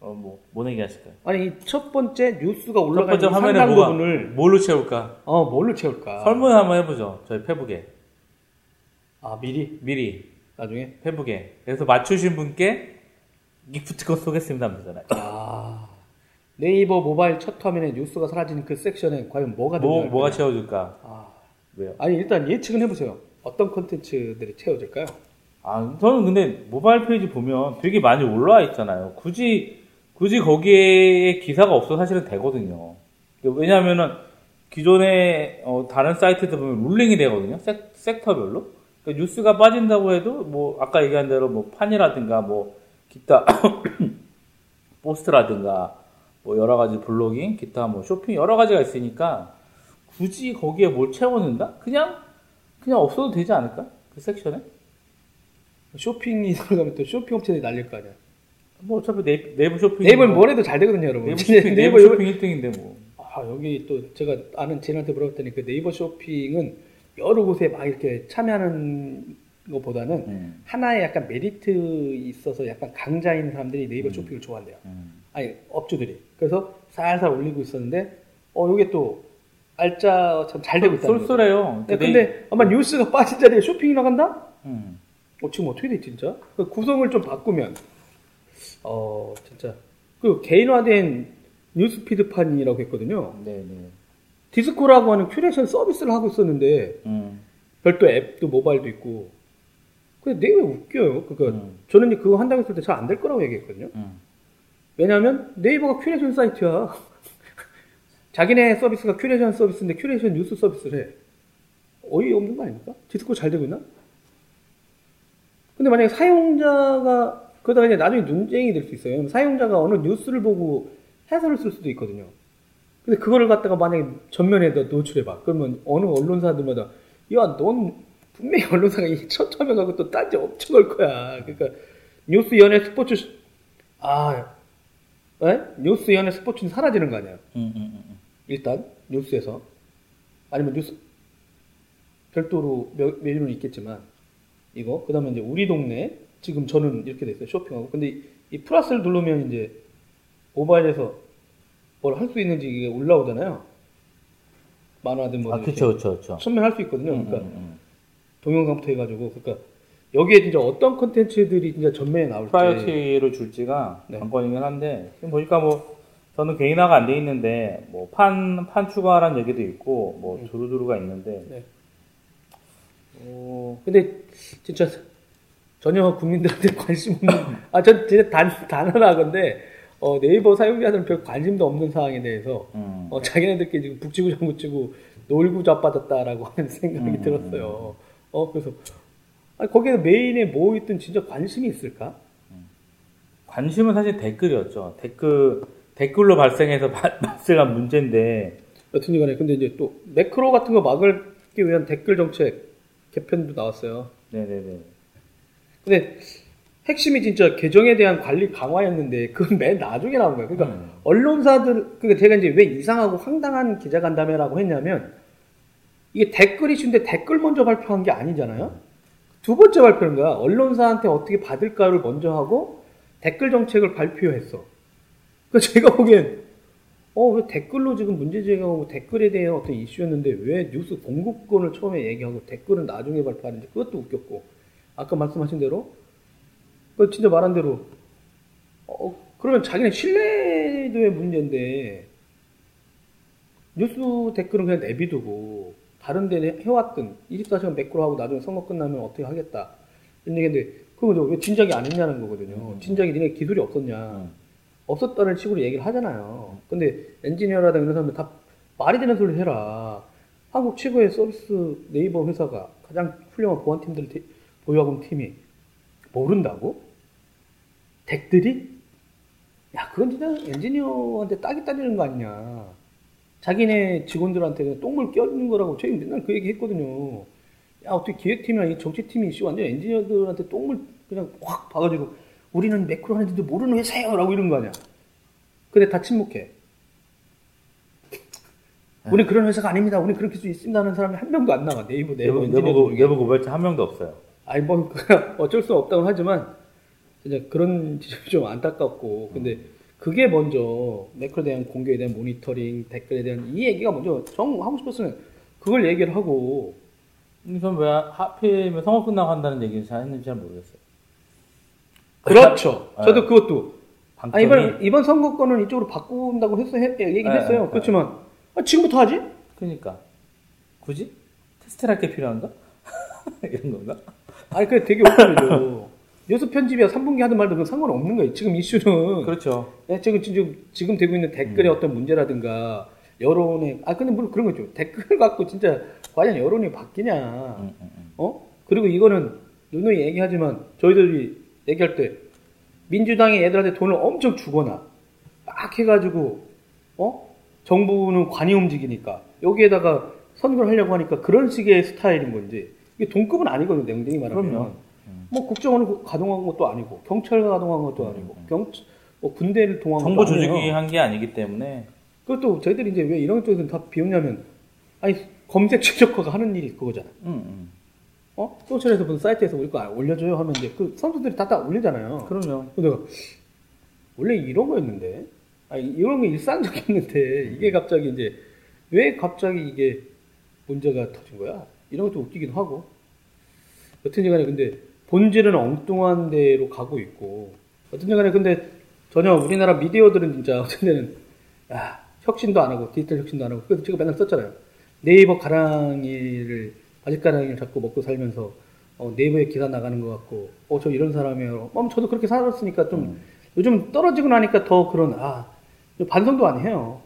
어, 뭐, 뭐 얘기하실까요? 아니, 이첫 번째 뉴스가 첫 올라가는 번째 화면에 뭐가, 부분을 뭘로 채울까? 어, 뭘로 채울까? 설문 한번 해보죠. 저희 페북에. 아, 미리 미리, 나중에. 페북에. 그래서 맞추신 분께 기프트콘 쏘겠습니다. 하면 되잖아요. 아, 네이버 모바일 첫 화면에 뉴스가 사라지는 그 섹션에 과연 뭐가 뭐, 등장할까요? 뭐가 채워줄까? 아, 왜요? 아니 일단 예측은 해보세요. 어떤 콘텐츠들이 채워질까요? 아, 저는 근데 모바일 페이지 보면 되게 많이 올라와 있잖아요. 굳이, 굳이 거기에 기사가 없어 사실은 되거든요. 왜냐하면은 기존에 어, 다른 사이트들 보면 rolling이 되거든요. 섹, 섹터별로. 그러니까 뉴스가 빠진다고 해도 뭐 아까 얘기한 대로 뭐 판이라든가 뭐 기타 포스트라든가 뭐 여러 가지 blogging, 기타 뭐 쇼핑 여러 가지가 있으니까 굳이 거기에 뭘 채워넣는다? 그냥 그냥 없어도 되지 않을까? 그 섹션에? 쇼핑이 들어가면 또 쇼핑 업체들이 날릴 거 아니야. 뭐 어차피 네이, 네이버 쇼핑 네이버는 뭘 해도 잘 되거든요, 여러분. 네이버 쇼핑 네이버 네이버 쇼핑 1등인데 뭐 아, 여기 또 제가 아는 지인한테 물어봤더니 그 네이버 쇼핑은 여러 곳에 막 이렇게 참여하는 것보다는 음, 하나의 약간 메리트 있어서 약간 강자인 사람들이 네이버 음. 쇼핑을 좋아한대요. 음. 아니, 업주들이. 그래서 살살 올리고 있었는데, 어, 요게 또 알짜 참잘 되고 거죠. 쏠쏠해요 네, 네이- 근데 아마 뉴스가 빠진 자리에 쇼핑이 나간다? 음. 어, 지금 어떻게 돼, 진짜? 그 구성을 좀 바꾸면, 어, 진짜. 그 개인화된 news feed판이라고 했거든요. 네, 네. 디스코라고 하는 큐레이션 서비스를 하고 있었는데, 음. 별도 앱도 모바일도 있고, 근데 네이버 웃겨요. 그러니까 음. 저는 그거 한다고 했을 때 잘 안 될 거라고 얘기했거든요. 음. 왜냐하면 네이버가 큐레이션 사이트야. 자기네 서비스가 큐레이션 서비스인데 큐레이션 뉴스 서비스를 해. 어이없는 거 아닙니까? 디스코 잘 되고 있나? 근데 만약에 사용자가 그러다가 이제 나중에 논쟁이 될 수 있어요. 사용자가 어느 뉴스를 보고 해설을 쓸 수도 있거든요. 근데 그거를 갖다가 만약에 전면에 너 노출해봐. 그러면 어느 언론사들마다 야, 넌 분명히 언론사가 이첫 화면하고 또 딴지 엄청 걸 거야. 그러니까 뉴스 연예 스포츠 시- 아, 에? 뉴스 연예 스포츠는 사라지는 거 아니야. 음, 음, 음, 음. 일단 뉴스에서 아니면 뉴스 별도로 몇, 메뉴는 있겠지만 이거 그다음에 이제 우리 동네 지금 저는 이렇게 됐어요 쇼핑하고 근데 이, 이 플러스를 누르면 이제 모바일에서 뭘 할 수 있는지 이게 올라오잖아요 만화든 뭐 아, 그쵸, 그쵸, 그쵸. 선명할 수 있거든요 음, 그러니까 음, 음. 동영상부터 해가지고 그러니까 여기에 진짜 어떤 컨텐츠들이 진짜 전면에 나올지 priority를 줄지가 네. 관건이긴 한데 지금 보니까 뭐 저는 개인화가 안 돼 있는데 뭐 판 판 추가라는 얘기도 있고 뭐 음. 두루두루가 있는데 네. 어, 근데 진짜 전혀 국민들한테 관심 없는, 아, 전 진짜 단, 단언하건데, 어, 네이버 사용자들은 별 관심도 없는 사항에 대해서, 음. 어, 자기네들끼리 지금 북치고 장구치고 놀고 자빠졌다라고 하는 생각이 음, 들었어요. 어, 그래서, 아, 거기에 메인에 뭐 있든 진짜 관심이 있을까? 관심은 사실 댓글이었죠. 댓글 댓글로 발생해서 발- 발생한 문제인데 여튼 간에, 근데 이제 또, 매크로 같은 거 막기 위한 댓글 정책 개편도 나왔어요. 네네네. 근데 핵심이 진짜 계정에 대한 관리 강화였는데 그건 맨 나중에 나온 거예요. 그러니까 음. 언론사들 그러니까 제가 이제 왜 이상하고 황당한 기자 간담회라고 했냐면 이게 댓글 이슈인데 댓글 먼저 발표한 게 아니잖아요. 두 번째 발표는 거야. 언론사한테 어떻게 받을까를 먼저 하고 댓글 정책을 발표했어. 그러니까 제가 보기엔 어 왜 댓글로 지금 문제 제기하고 댓글에 대한 어떤 이슈였는데 왜 뉴스 공급권을 처음에 얘기하고 댓글은 나중에 발표하는지 그것도 웃겼고 아까 말씀하신 대로 그 진짜 말한 대로 어 그러면 자기네 신뢰도의 문제인데 뉴스 댓글은 그냥 내비두고 다른 데는 해왔든 24시간 매크로 하고 나중에 선거 끝나면 어떻게 하겠다 이런 얘기인데 그거 왜 진작에 안 했냐는 거거든요 음. 진작에 니네 기술이 없었냐 음. 없었다는 식으로 얘기를 하잖아요. 근데 엔지니어라든가 이런 사람들 다 말이 되는 소리를 해라. 한국 최고의 서비스 네이버 회사가 가장 훌륭한 보안팀들을 대- 보유하고 있는 팀이 모른다고? 덱들이? 야, 그건 진짜 엔지니어한테 딱이 따지는 거 아니냐. 자기네 직원들한테 똥물 껴주는 거라고 저희 맨날 그 얘기 했거든요. 야, 어떻게 기획팀이나 이 정치팀이 씨 완전 엔지니어들한테 똥물 그냥 확 봐가지고 우리는 매크로 하는지도 모르는 회사예요! 라고 이런 거 아니야. 근데 다 침묵해. 우리 그런 회사가 아닙니다. 우리 그렇게 수 있습니다 하는 사람이 한 명도 안 나와. 네이버 네이버 내부 중에. 내부 고발자 한 명도 없어요. 아니 뭐 어쩔 수 없다고 하지만 진짜 그런 지점이 좀 안타깝고 근데 그게 먼저 매크로에 대한 공개에 대한 모니터링 댓글에 대한 이 얘기가 먼저 정 하고 싶었으면 그걸 얘기를 하고 이건 왜 하필이면 선거 끝나고 한다는 얘기를 잘 했는지 잘 모르겠어요. 그렇죠. 네. 저도 그것도 아 방점이 이번 이번 선거권은 이쪽으로 바꾼다고 했어 했, 얘기는 네, 했어요. 네. 그렇지만 아, 지금부터 하지? 그러니까 굳이 테스트를 할 게 필요한가? 이런 건가? 아니 그게 되게 웃겨요. 뉴스 편집이야 3분기 하든 말든 그건 상관없는 거예요. 지금 이슈는 그렇죠. 네, 지금, 지금, 지금 되고 있는 댓글의 어떤 문제라든가, 여론의, 아, 근데 물론 그런 거죠. 댓글 갖고 진짜, 과연 여론이 바뀌냐. 음, 음, 음. 어? 그리고 이거는, 누누이 얘기하지만, 저희들이 얘기할 때, 민주당이 얘들한테 돈을 엄청 주거나, 막 해가지고, 어? 정부는 관이 움직이니까, 여기에다가 선거를 하려고 하니까 그런 식의 스타일인 건지, 이게 동급은 아니거든요, 냉정히 말하면. 그럼요. 뭐 국정원을 가동한 것도 아니고, 경찰을 가동한 것도 아니고, 경, 뭐 군대를 동원한 정보 것도 아니에요. 조직이 한 게 아니기 때문에 그것도 저희들이 이제 왜 이런 쪽에서는 다 비웃냐면, 아니, 검색 최적화가 하는 일이 그거잖아. 음, 음. 어? 소셜에서 무슨 사이트에서 우리 거 올려줘요 하면 이제 그 선수들이 다 다 올리잖아요. 그럼요. 근데 내가, 원래 이런 거였는데, 아 이런 거 일상적이었는데, 이게 갑자기 이제, 왜 갑자기 이게 문제가 터진 거야? 이런 것도 웃기기도 하고. 여튼 간에 근데, 본질은 엉뚱한 데로 가고 있고, 어떤 간에 근데, 전혀 우리나라 미디어들은 진짜 어떤 데는, 야, 혁신도 안 하고, 디지털 혁신도 안 하고, 그래서 제가 맨날 썼잖아요. 네이버 가랑이를, 바짓가랑이를 잡고 먹고 살면서, 어, 네이버에 기사 나가는 것 같고, 어, 저 이런 사람이에요. 어, 저도 그렇게 살았으니까 좀, 음. 요즘 떨어지고 나니까 더 그런, 아, 반성도 안 해요.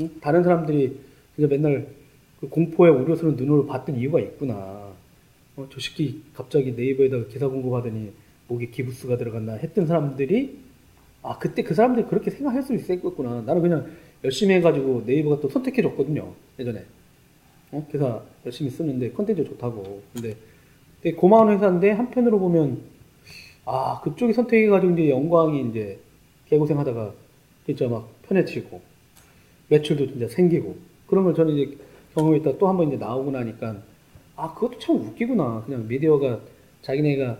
응? 다른 사람들이 진짜 맨날 그 공포에 우려스러운 눈으로 봤던 이유가 있구나. 어, 저 새끼 갑자기 네이버에다가 기사 공급하더니 목에 기부스가 들어갔나 했던 사람들이 아, 그때 그 사람들이 그렇게 생각할 수 있었겠구나. 나는 그냥 열심히 해가지고 네이버가 또 선택해줬거든요. 예전에. 어? 기사 열심히 쓰는데 컨텐츠 좋다고. 근데 되게 고마운 회사인데 한편으로 보면 아, 그쪽이 선택해가지고 이제 영광이 이제 개고생 하다가 진짜 막 편해지고 매출도 진짜 생기고 그런 걸 저는 이제 경험했다 또 한 번 이제 나오고 나니까 아, 그것도 참 웃기구나. 그냥 미디어가 자기네가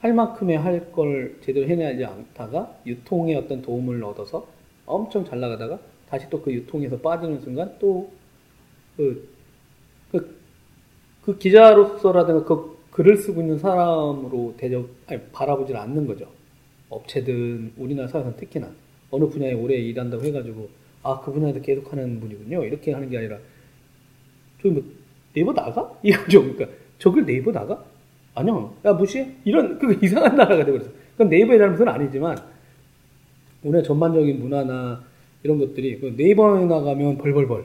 할 만큼의 할 걸 제대로 해내지 않다가 유통에 어떤 도움을 얻어서 엄청 잘 나가다가 다시 또 그 유통에서 빠지는 순간 또 그, 그, 그 기자로서라든가 그 글을 쓰고 있는 사람으로 대접, 아니, 바라보질 않는 거죠. 업체든 우리나라 사회에서는 특히나. 어느 분야에 오래 일한다고 해가지고 아 그 분야에서 계속 하는 분이군요 이렇게 하는 게 아니라 저기 뭐 네이버 나가? 이거죠 그러니까 저걸 네이버 나가? 아니야 야 무시해? 이런 그 이상한 나라가 돼버렸어 그건 네이버의 잘못은 아니지만 우리의 전반적인 문화나 이런 것들이 그 네이버에 나가면 벌벌벌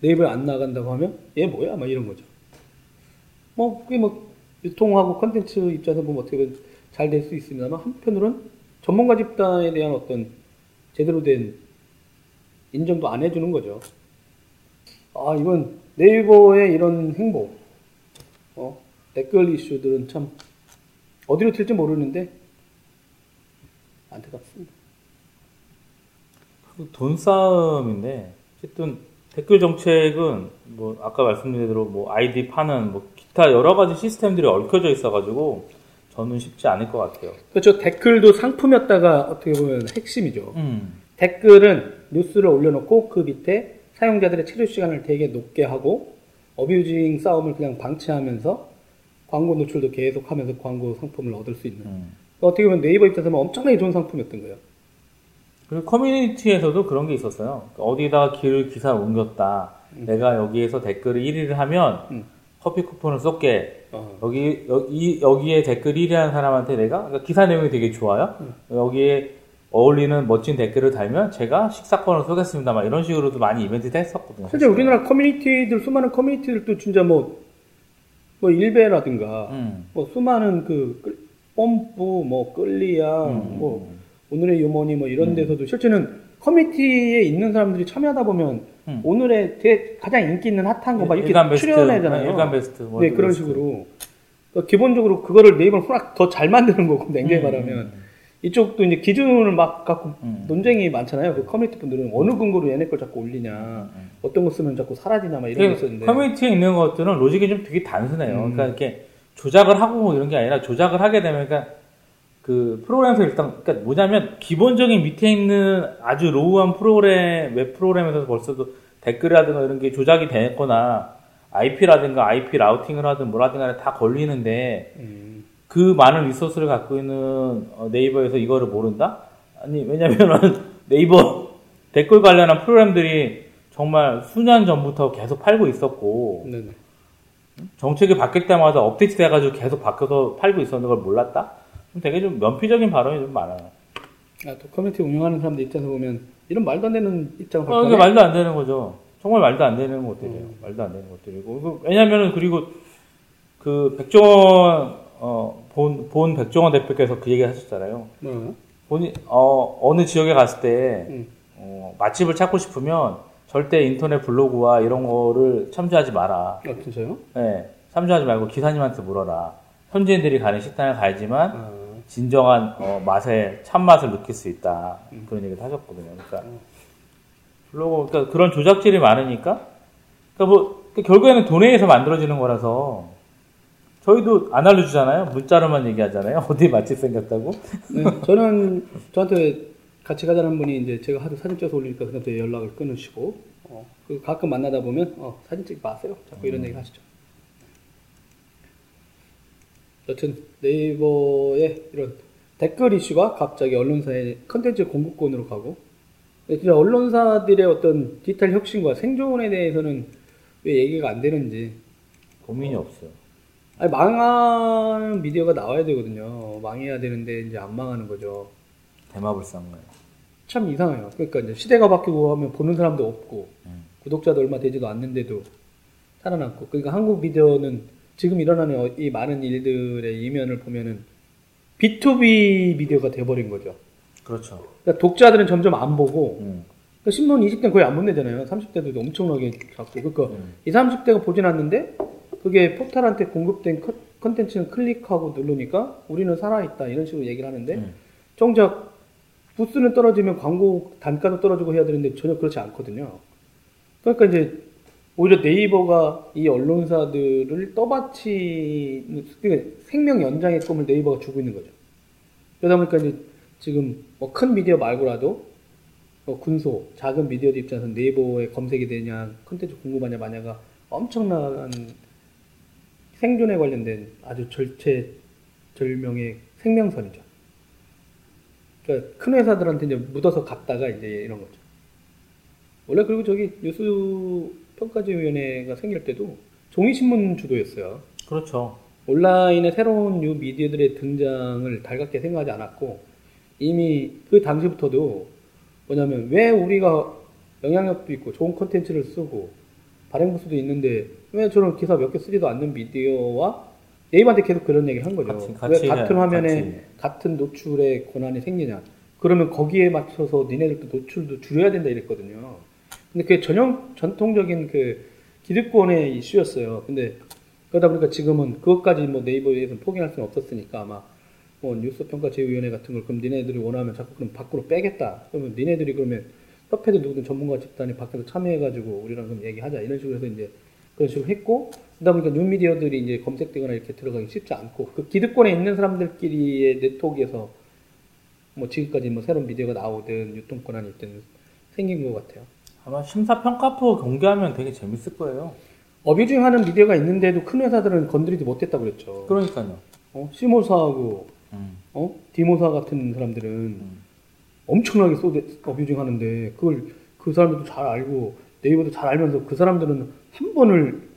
네이버에 안 나간다고 하면 얘 뭐야? 막 이런 거죠 뭐 그게 뭐 유통하고 컨텐츠 입장에서 보면 어떻게 보면 잘 될 수 있습니다만 한편으로는 전문가 집단에 대한 어떤 제대로 된 인정도 안 해주는 거죠. 아 이건 네이버의 이런 행보, 어, 댓글 이슈들은 참 어디로 튈지 모르는데 안타깝습니다. 돈 싸움인데 어쨌든 댓글 정책은 뭐 아까 말씀드린 대로 뭐 아이디 파는 뭐 기타 여러 가지 시스템들이 얽혀져 있어가지고 저는 쉽지 않을 것 같아요. 그렇죠. 댓글도 상품이었다가 어떻게 보면 핵심이죠. 음. 댓글은 뉴스를 올려놓고 그 밑에 사용자들의 체류 시간을 되게 높게 하고 어뷰징 싸움을 그냥 방치하면서 광고 노출도 계속하면서 광고 상품을 얻을 수 있는 음. 어떻게 보면 네이버 입장에서 는 엄청나게 좋은 상품이었던 거예요. 그리고 커뮤니티에서도 그런 게 있었어요. 어디다 길 기사를 옮겼다. 내가 여기에서 댓글을 1위를 하면 음. 커피 쿠폰을 쏠게. 어. 여기 여기 여기에 댓글 1위 하는 사람한테 내가 그러니까 기사 내용이 되게 좋아요. 여기에 어울리는 멋진 댓글을 달면 제가 식사권을 쏘겠습니다. 막 이런 식으로도 많이 이벤트 했었거든요. 실제 우리나라 커뮤니티들 수많은 커뮤니티들도 진짜 뭐, 뭐 일베라든가 음. 뭐 수많은 그 끌- 뽐뿌 뭐 클리앙 음. 뭐 오늘의 유머니 뭐 이런 데서도 실제는 커뮤니티에 있는 사람들이 참여하다 보면 음. 오늘의 되게 가장 인기 있는 핫한 거막 이렇게 베스트, 출연하잖아요. 일간 베스트, 뭐네 그런 베스트. 식으로 그러니까 기본적으로 그거를 네이버는 후락 더잘 만드는 거고 냉정히 음, 말하면 이쪽도 이제 기준을 막 갖고 음. 논쟁이 많잖아요. 그 커뮤니티 분들은 어느 근거로 얘네 걸 자꾸 올리냐, 어떤 거 쓰면 자꾸 사라지냐, 막 이런 거 있었는데. 그 커뮤니티에 있는 것들은 로직이 좀 되게 단순해요. 음. 그러니까 이렇게 조작을 하고 뭐 이런 게 아니라 조작을 하게 되면 그러니까 그 프로그램에서 일단 그러니까 뭐냐면 기본적인 밑에 있는 아주 low한 프로그램 웹 프로그램에서 벌써도 댓글이라든가 이런 게 조작이 되거나 IP라든가 IP 라우팅을 하든 뭐라든가 다 걸리는데 음, 그 많은 리소스를 갖고 있는 어, 네이버에서 이거를 모른다? 아니 왜냐면은 네이버 댓글 관련한 프로그램들이 정말 수년 전부터 계속 팔고 있었고 네네. 정책이 바뀔 때마다 업데이트 돼가지고 계속 바뀌어서 팔고 있었는 걸 몰랐다? 좀 되게 좀 면피적인 발언이 좀 많아요. 아, 또 커뮤니티 운영하는 사람들 입장에서 보면 이런 말도 안 되는 입장을 어, 이게 말도 안 되는 거죠. 정말 말도 안 되는 것들이에요. 말도 안 되는 것들이고. 그- 왜냐면은 그리고 그 백종원, 어, 본, 본 백종원 대표께서 그 얘기 하셨잖아요. 뭐, 본인, 어, 어느 지역에 갔을 때, 음. 어, 맛집을 찾고 싶으면 절대 인터넷 블로그와 이런 거를 참조하지 마라. 아, 진짜요? 네, 참조하지 말고 기사님한테 물어라. 현지인들이 가는 식당을 가야지만 아, 진정한 어, 맛의 참맛을 느낄 수 있다. 그런 얘기를 하셨거든요. 그러니까 블로그 그러니까 그런 조작질이 많으니까 그러니까 뭐 그러니까 결국에는 돈에 의해서 만들어지는 거라서 저희도 안 알려주잖아요. 문자로만 얘기하잖아요. 어디 맛집 생겼다고. 네, 저는 저한테 같이 가자는 분이 이제 제가 하도 사진 찍어서 올리니까 그한테 연락을 끊으시고 어, 그 가끔 만나다 보면 어, 사진 찍지 마세요. 자꾸 이런 얘기 하시죠. 여튼 네이버의 이런 댓글 이슈가 갑자기 언론사의 컨텐츠 공급권으로 가고 진짜 언론사들의 어떤 디지털 혁신과 생존에 대해서는 왜 얘기가 안 되는지 고민이 없어요. 아니, 망하는 미디어가 나와야 되거든요. 망해야 되는데 이제 안 망하는 거죠. 대마불상 거예요. 참 이상해요. 그러니까 이제 시대가 바뀌고 하면 보는 사람도 없고 음. 구독자도 얼마 되지도 않는데도 살아남고 그러니까 한국 미디어는 지금 일어나는 어- 이 많은 일들의 이면을 보면은 B2B 미디어가 돼버린 거죠. 그렇죠. 그러니까 독자들은 점점 안 보고 음. 그러니까 신문 20대는 거의 안 본대잖아요. 30대도 엄청나게 작고 그러니까 음. 20, 30대가 보진 않는데 그게 포탈한테 공급된 컨- 컨텐츠는 클릭하고 누르니까 우리는 살아있다 이런 식으로 얘기를 하는데 음. 정작 부스는 떨어지면 광고 단가도 떨어지고 해야 되는데 전혀 그렇지 않거든요. 그러니까 이제 오히려 네이버가 이 언론사들을 떠받치는 그러니까 생명 연장의 꿈을 네이버가 주고 있는 거죠. 그러다 보니까 이제 지금 뭐 큰 미디어 말고라도 뭐 군소, 작은 미디어들 입장에서 네이버에 검색이 되냐, 컨텐츠 궁금하냐 마냐가 엄청난 생존에 관련된 아주 절체 절명의 생명선이죠. 그러니까 큰 회사들한테 이제 묻어서 갔다가 이제 이런 거죠. 원래 그리고 저기 뉴스 평가제위원회가 생길 때도 종이신문 주도였어요. 그렇죠. 온라인의 새로운 뉴 미디어들의 등장을 달갑게 생각하지 않았고 이미 그 당시부터도 뭐냐면 왜 우리가 영향력도 있고 좋은 콘텐츠를 쓰고 발행 부수도 있는데 왜 저런 기사 몇 개 쓰지도 않는 미디어와 네이버한테 계속 그런 얘기를 한 거죠. 같이- 같이 왜 같은 화면에 같이. 같은 노출의 권한이 생기냐? 그러면 거기에 맞춰서 니네들도 노출도 줄여야 된다 이랬거든요. 근데 그게 전형 전통적인 그 기득권의 이슈였어요. 근데 그러다 보니까 지금은 그것까지 뭐 네이버에서 포기할 수는 없었으니까 아마 뭐 뉴스 평가 제위원회 같은 걸 그럼 니네들이 원하면 자꾸 그럼 밖으로 빼겠다. 그러면 니네들이 그러면 협회도 누구든 전문가 집단이 밖에서 참여해가지고 우리랑 그럼 얘기하자 이런 식으로 해서 이제 그런 식으로 했고 그러다 보니까 뉴미디어들이 이제 검색되거나 이렇게 들어가기 쉽지 않고 그 기득권에 있는 사람들끼리의 네트워크에서 뭐 지금까지 뭐 새로운 미디어가 나오든 유통 권한이 있든 생긴 것 같아요. 아마 심사평가표 공개하면 되게 재밌을 거예요. 어뷰징하는 미디어가 있는데도 큰 회사들은 건드리지 못했다고 그랬죠. 그러니까요. 어? 시모사하고 음. 어? 디모사 같은 사람들은 엄청나게 쏘대 어뷰징 하는데 그걸 그 사람들도 잘 알고 네이버도 잘 알면서 그 사람들은 한 번을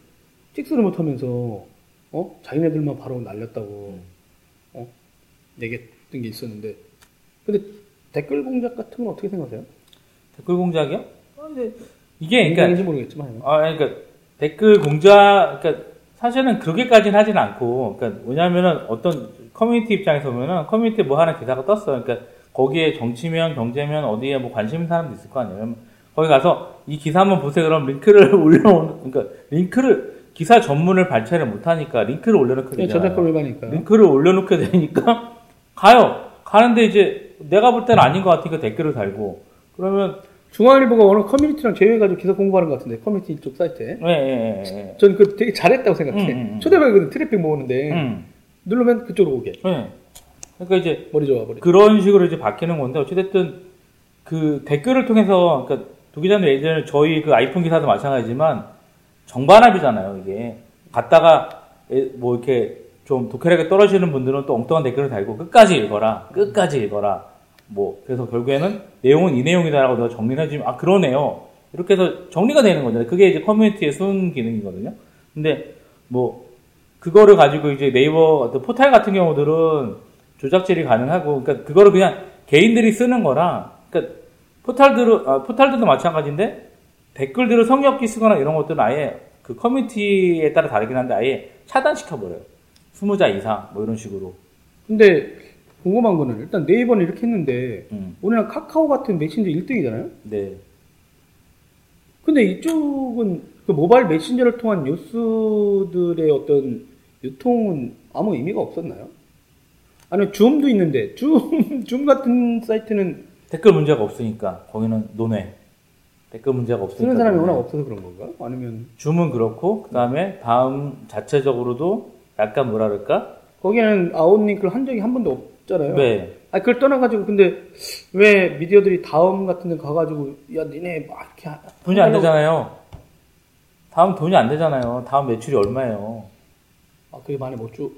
찍소리 못 하면서 어? 자기네들만 바로 날렸다고 어? 얘기했던 게 있었는데 근데 댓글 공작 같은 건 어떻게 생각하세요? 댓글 공작이요? 어, 이제 이게 그러니까 모르겠지만 아, 그러니까 댓글 공작, 그러니까 사실은 그렇게까지는 하진 않고, 그러니까 왜냐하면은 어떤 커뮤니티 입장에서 보면은 커뮤니티 뭐 하나 기사가 떴어요. 그러니까 거기에 정치면 경제면 어디에 뭐 관심 있는 사람도 있을 거 아니에요. 거기 가서 이 기사 한번 보세요. 그럼 링크를 올려놓는, 그러니까 링크를 기사 전문을 발췌를 못하니까 링크를 올려놓게 그냥 되잖아요. 저작권 위반이니까 링크를 올려놓게 되니까 가요. 가는데 이제 내가 볼 때는 아닌 것 같으니까 댓글을 달고 그러면 중앙일보가 오늘 커뮤니티랑 제휴해가지고 기사 공유하는 것 같은데 커뮤니티 이쪽 사이트에 예, 예, 예, 예. 전그 되게 잘했다고 생각해 음, 음, 음. 초대박이거든 트래픽 모으는데 음. 누르면 그쪽으로 오게 예. 그러니까 이제 머리 좋아 머리 그런 식으로 이제 바뀌는 건데 어찌됐든 그 댓글을 통해서 그러니까 두 기자님 예전에 저희 그 아이폰 기사도 마찬가지지만 정반합이잖아요 이게 갔다가 에- 뭐 이렇게 좀 독해력에 떨어지는 분들은 또 엉뚱한 댓글을 달고 끝까지 읽어라 끝까지 읽어라 뭐 그래서 결국에는 내용은 이 내용이다라고 내가 정리를 해주면 아 그러네요 이렇게 해서 정리가 되는 거잖아요 그게 이제 커뮤니티의 순 기능이거든요 근데 뭐 그거를 가지고 이제 네이버 어떤 포탈 같은 경우들은 조작질이 가능하고, 그러니까 그거를 그냥 개인들이 쓰는 거라, 그러니까 포탈들은 아, 포탈들도 마찬가지인데 댓글들을 없게 쓰거나 이런 것들은 아예 그 커뮤니티에 따라 다르긴 한데 아예 차단시켜 버려요. 20자 이상 뭐 이런 식으로. 근데 궁금한 거는 일단 네이버는 이렇게 했는데 음, 우리나라 카카오 같은 메신저 1등이잖아요 네. 근데 이쪽은 그 모바일 메신저를 통한 뉴스들의 어떤 유통은 아무 의미가 없었나요? 아니면 줌도 있는데 줌, 줌 같은 사이트는 댓글 문제가 없으니까 거기는 논외. 댓글 문제가 없으니까. 쓰는 사람이 논외. 워낙 없어서 그런 건가? 아니면 줌은 그렇고 그 다음에 다음 자체적으로도 약간 뭐라 그럴까? 거기에는 아웃링크를 한 적이 한 번도 없 잖아요. 네. 아 그걸 떠나가지고 근데 왜 미디어들이 다음 같은 데 가가지고 야 니네 막 이렇게 하- 돈이 안 하려고- 되잖아요. 다음 돈이 안 되잖아요. 다음 매출이 얼마예요? 아 그게 많이 못 주.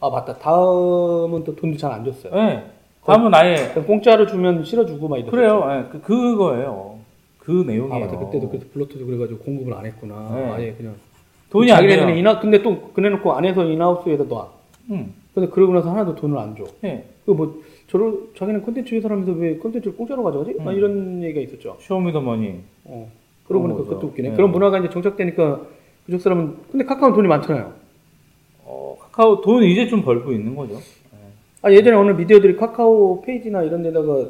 아 맞다. 다음은 또 돈도 잘 안 줬어요. 네. 다음은 아예 공짜로 주면 실어주고 막 이랬어요. 그래요. 예, 그 그거예요. 그아 내용이에요. 맞다. 그때도 그래서 블루투스 그래가지고 공급을 안 했구나. 네. 아예 그냥 돈이 안 돼요. 인하 근데 또 그래놓고 안에서 인하우스에다 놔. 음. 근데 그러고 나서 하나도 돈을 안 줘. 예. 그뭐 저러 자기는 콘텐츠 회사라면서 왜 콘텐츠를 공짜로 가져가지? 막 음. 이런 얘기가 있었죠. 쇼미더머니. 어. 그러고 보니까 거죠. 그것도 웃기네. 네. 그런 문화가 이제 정착되니까 그쪽 사람은 근데 카카오는 돈이 많잖아요. 어, 카카오 돈 이제 좀 벌고 있는 거죠. 아 예전에 어느 미디어들이 카카오 페이지나 이런 데다가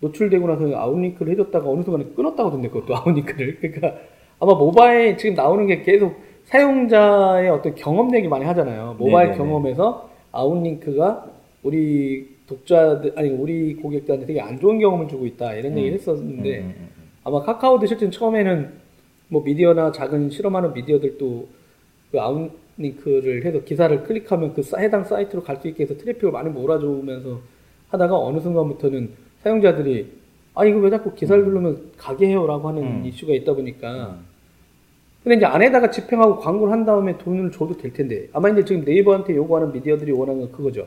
노출되고 나서 outlink를 해줬다가 어느 순간에 끊었다고 하던데 그것도 outlink를 그러니까 아마 모바일 지금 나오는 게 계속 사용자의 어떤 경험 얘기 많이 하잖아요 모바일 네네네. 경험에서 outlink가 우리 독자들 아니 우리 고객들한테 되게 안 좋은 경험을 주고 있다 이런 음. 얘기를 했었는데 음, 음, 음. 아마 카카오도 실제 처음에는 뭐 미디어나 작은 실험하는 미디어들도 그 outlink를 해서 기사를 클릭하면 그 사- 해당 사이트로 갈 수 있게 해서 트래픽을 많이 몰아주면서 하다가 어느 순간부터는 사용자들이 아 이거 왜 자꾸 기사를 누르면 가게 해요라고 하는 음. 이슈가 있다 보니까 음. 근데 이제 안에다가 집행하고 광고를 한 다음에 돈을 줘도 될 텐데 아마 이제 지금 네이버한테 요구하는 미디어들이 원하는 건 그거죠.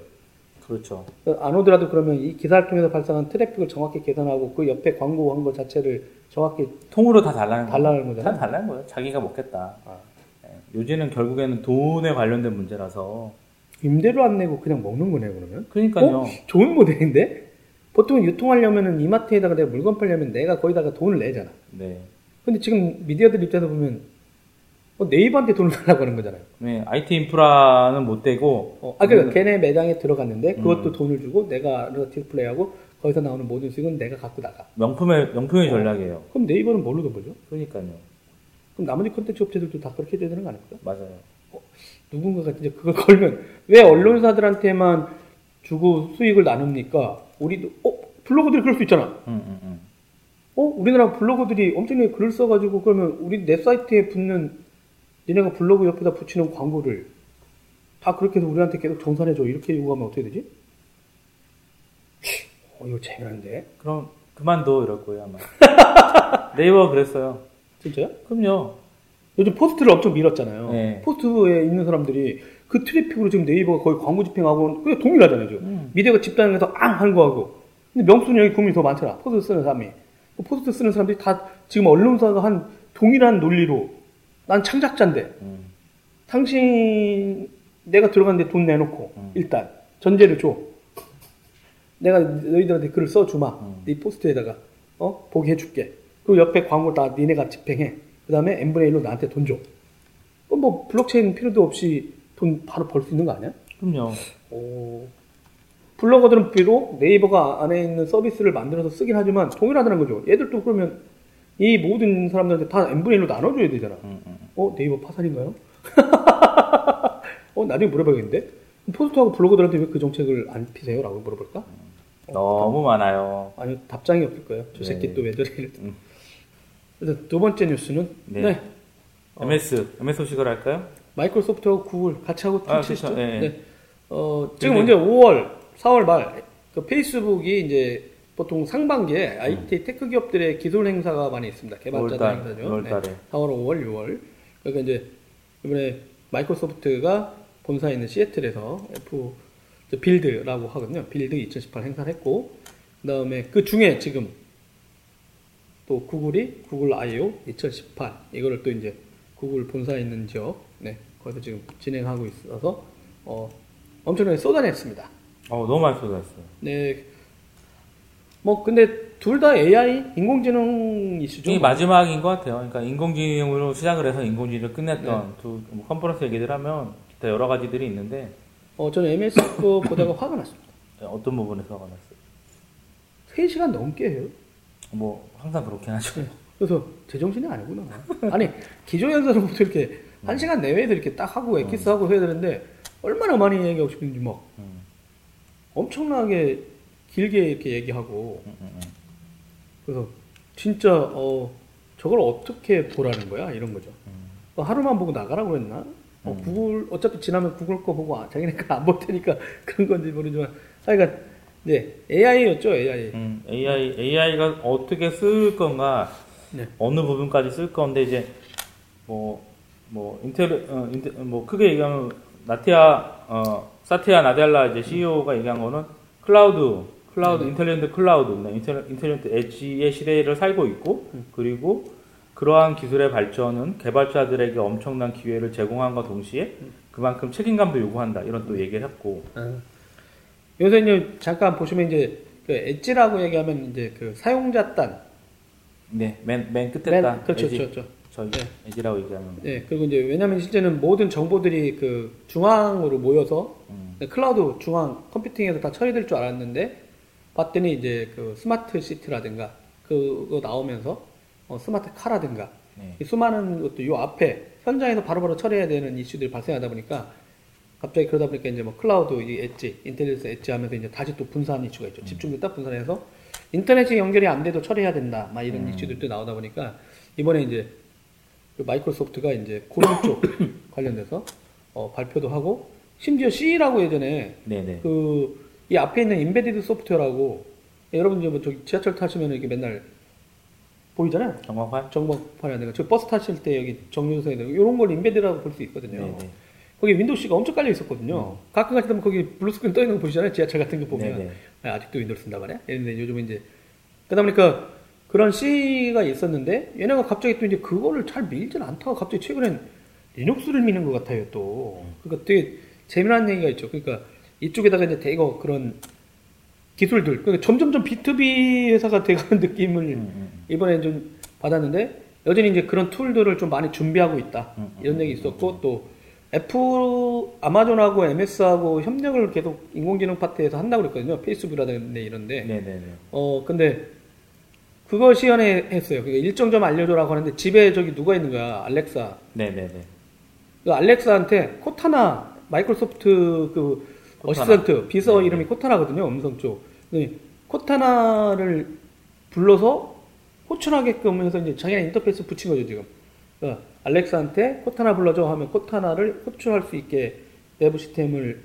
그렇죠. 안 오더라도 그러면 이 기사를 통해서 발생한 트래픽을 정확히 계산하고 그 옆에 광고한 거 자체를 정확히 통으로 다 달라는 달라는 다 거잖아요. 달라는 거예요. 자기가 먹겠다. 아. 예. 요즘은 결국에는 돈에 관련된 문제라서. 임대료 안 내고 그냥 먹는 거네요, 그러면. 그러니까요. 어? 좋은 모델인데? 보통 유통하려면은 이마트에다가 내가 물건 팔려면 내가 거기다가 돈을 내잖아. 네. 근데 지금 미디어들 입장에서 보면 어, 네이버한테 돈을 달라고 하는 거잖아요. 네, IT 인프라는 못 되고 어, 아, 그러니까 걔네 매장에 들어갔는데 음. 그것도 돈을 주고 내가 로티 플레이하고 거기서 나오는 모든 수익은 내가 갖고 나가. 명품의 명품의 전략이에요. 그럼 네이버는 뭘로 돈 벌죠? 그러니까요. 그럼 나머지 콘텐츠 업체들도 다 그렇게 되는 거 아닙니까? 맞아요. 누군가가 진짜 그걸 걸면 왜 언론사들한테만 주고 수익을 나눕니까? 우리도 어 블로거들이 그럴 수 있잖아. 음, 음, 음. 어 우리나라 블로거들이 엄청나게 글을 써가지고 그러면 우리 내 사이트에 붙는 니네가 블로그 옆에다 붙이는 광고를 다 그렇게 해서 우리한테 계속 정산해줘 이렇게 요구하면 어떻게 되지? 어 이거 재미난데 그럼 그만둬 이럴 거예요 아마. 네이버 그랬어요. 진짜요? 그럼요. 요즘 포스트를 엄청 밀었잖아요. 네. 포스트에 있는 사람들이 그 트래픽으로 지금 네이버가 거의 광고 집행하고 그게 동일하잖아요 지금. 음. 미디어가 집단해서 앙 하는 거하고. 근데 명수는 여기 국민이 더 많잖아. 포스트 쓰는 사람이. 그 포스트 쓰는 사람들이 다 지금 언론사가 한 동일한 논리로 난 창작자인데 음. 당신 내가 들어갔는데 돈 내놓고 음. 일단 전제를 줘. 내가 너희들한테 글을 써주마. 음. 네 포스트에다가 어 보게 해줄게. 그리고 옆에 광고 다 니네가 집행해. 그 다음에 n분의 1로 나한테 돈 줘. 그럼 뭐 블록체인 필요도 없이 돈 바로 벌 수 있는 거 아니야? 그럼요. 오. 블로거들은 비록 네이버가 안에 있는 서비스를 만들어서 쓰긴 하지만 동일하다는 거죠. 얘들도 그러면 이 모든 사람들한테 다 n분의 1로 나눠줘야 되잖아. 음, 음. 어 네이버 파산인가요? 어 나중에 물어봐야겠는데 포스트하고 블로거들한테 왜 그 정책을 안 피세요? 라고 물어볼까? 너무 많아요. 아니 답장이 없을 거예요. 저 네. 새끼 또왜 저래? 음. 두 번째 뉴스는 네. 네. 어. MS MS 소식을 할까요? 마이크로소프트하고 구글 같이 하고 아, 트위치죠. 그렇죠. 네. 네. 어, 지금 근데- 이제 5월, 4월 말, 그 페이스북이 이제 보통 상반기에 IT tech 기업들의 기술 행사가 많이 있습니다. 개발자들 5월달, 행사죠. 5월달에. 4월, 5월, 6월. 그러니까 이제 이번에 마이크로소프트가 본사에 있는 시애틀에서 F 저 Build라고 하거든요. Build 2018 행사를 했고, 그 다음에 그 중에 지금 또 구글이 구글 I.O. 2018 이거를 또 이제 구글 본사에 있는 지역, 네, 거기서 지금 진행하고 있어서 어, 엄청나게 쏟아냈습니다. 어 너무 많이 쏟았어요. 네, 뭐 근데 둘 다 AI 인공지능 이슈죠. 이게 마지막인 것 같아요. 그러니까 인공지능으로 시작을 해서 인공지능을 끝냈던 네. 두 뭐 컨퍼런스 얘기들 하면 기타 여러 가지들이 있는데 어, 저는 MS 거 보다가 화가 났습니다. 어떤 부분에서 화가 났어요? 3시간 넘게 해요. 뭐 항상 그렇긴 하죠. 그래서 제정신이 아니구나. 아니 기존 연설부터 이렇게 한 시간 내외에도 이렇게 딱 하고 엑기스 하고 해야 되는데 얼마나 많이 얘기하고 싶은지 막 음, 엄청나게 길게 이렇게 얘기하고 음, 음, 음. 그래서 진짜 어 저걸 어떻게 보라는 거야 이런 거죠. 어, 하루만 보고 나가라고 했나? 어, 음. 구글 어차피 지나면 구글 거 보고 아, 자기네가 안 볼 테니까 그런 건지 모르지만 하여간 네 AI였죠 AI. 음, AI AI가 어떻게 쓸 건가 네. 어느 부분까지 쓸 건데 이제 뭐뭐 인텔 어, 인텔 뭐 크게 얘기하면 나티아 어 사티아 나델라 이제 CEO가 얘기한 거는 클라우드 클라우드 네. intelligent cloud 네, intel, intelligent edge의 시대를 살고 있고 음. 그리고 그러한 기술의 발전은 개발자들에게 엄청난 기회를 제공함과 동시에 음. 그만큼 책임감도 요구한다 이런 또 얘기를 했고 아. 요새 이제 잠깐 보시면 이제 그 edge라고 얘기하면 이제 그 사용자 단 네맨 맨 끝에 맨- 딱 그렇죠, 엣지, 그렇죠. 저희 네. edge라고 얘기하는 거. 네, 그리고 이제 왜냐면 실제는 모든 정보들이 그 중앙으로 모여서 음. 클라우드 중앙 컴퓨팅에서 다 처리될 줄 알았는데 봤더니 이제 그 스마트 시티라든가 그거 나오면서 어, 스마트 카라든가 네. 이 수많은 것도 요 앞에 현장에서 바로 바로 처리해야 되는 이슈들이 발생하다 보니까 갑자기 그러다 보니까 이제 뭐 클라우드 이 edge intelligence edge 하면서 이제 다시 또 분산 이슈가 있죠 집중력 딱 분산해서 인터넷이 연결이 안 돼도 처리해야 된다 막 이런 음. 이슈들도 나오다 보니까 이번에 이제 그 마이크로소프트가 이제 그런 쪽 관련돼서 어, 발표도 하고 심지어 CE라고 예전에 네네. 그 이 앞에 있는 embedded 소프트웨어라고 여러분 이제 뭐 저기 지하철 타시면 이렇게 맨날 보이잖아요. 전광판? 정보판이라든가 저 버스 타실 때 여기 정류소에 이런 걸 embed라고 볼 수 있거든요. 네네. 거기 윈도우 CE가 엄청 깔려 있었거든요. 가끔 가다 보면 거기 blue screen 떠 있는 거 보시잖아요. 지하철 같은 거 보면 네네. 아, 아직도 윈도우 쓴다 말이야. 이런데 요즘은 이제 그러다 보니까 그런 CE가 있었는데 얘네가 갑자기 또 이제 그거를 잘 밀진 않다가 갑자기 최근엔 리눅스를 미는 것 같아요 또. 그러니까 되게 재미난 얘기가 있죠. 그러니까 이쪽에다가 이제 대거 그런 기술들, 그러니까 점점점 B2B 회사가 돼가는 느낌을 음, 음, 이번에 좀 받았는데 여전히 이제 그런 tool들을 좀 많이 준비하고 있다. 음, 음, 이런 얘기 있었고 또 애플 아마존하고 MS하고 협력을 계속 인공지능 파트에서 한다고 그랬거든요. 페이스북이라든지 이런데. 네네네. 어 근데 그거 시연했어요. 그러니까 일정 좀 알려줘라고 하는데 집에 저기 누가 있는 거야? 알렉사. 네네네. 그 알렉사한테 코타나 마이크로소프트 그 코타나. 어시스턴트 비서 네, 이름이 코타나거든요 음성 쪽 코타나를 불러서 호출하게끔 해서 이제 자기네 인터페이스 붙인 거죠 지금. 그러니까 알렉사한테 코타나 불러줘 하면 코타나를 호출할 수 있게 내부 시스템을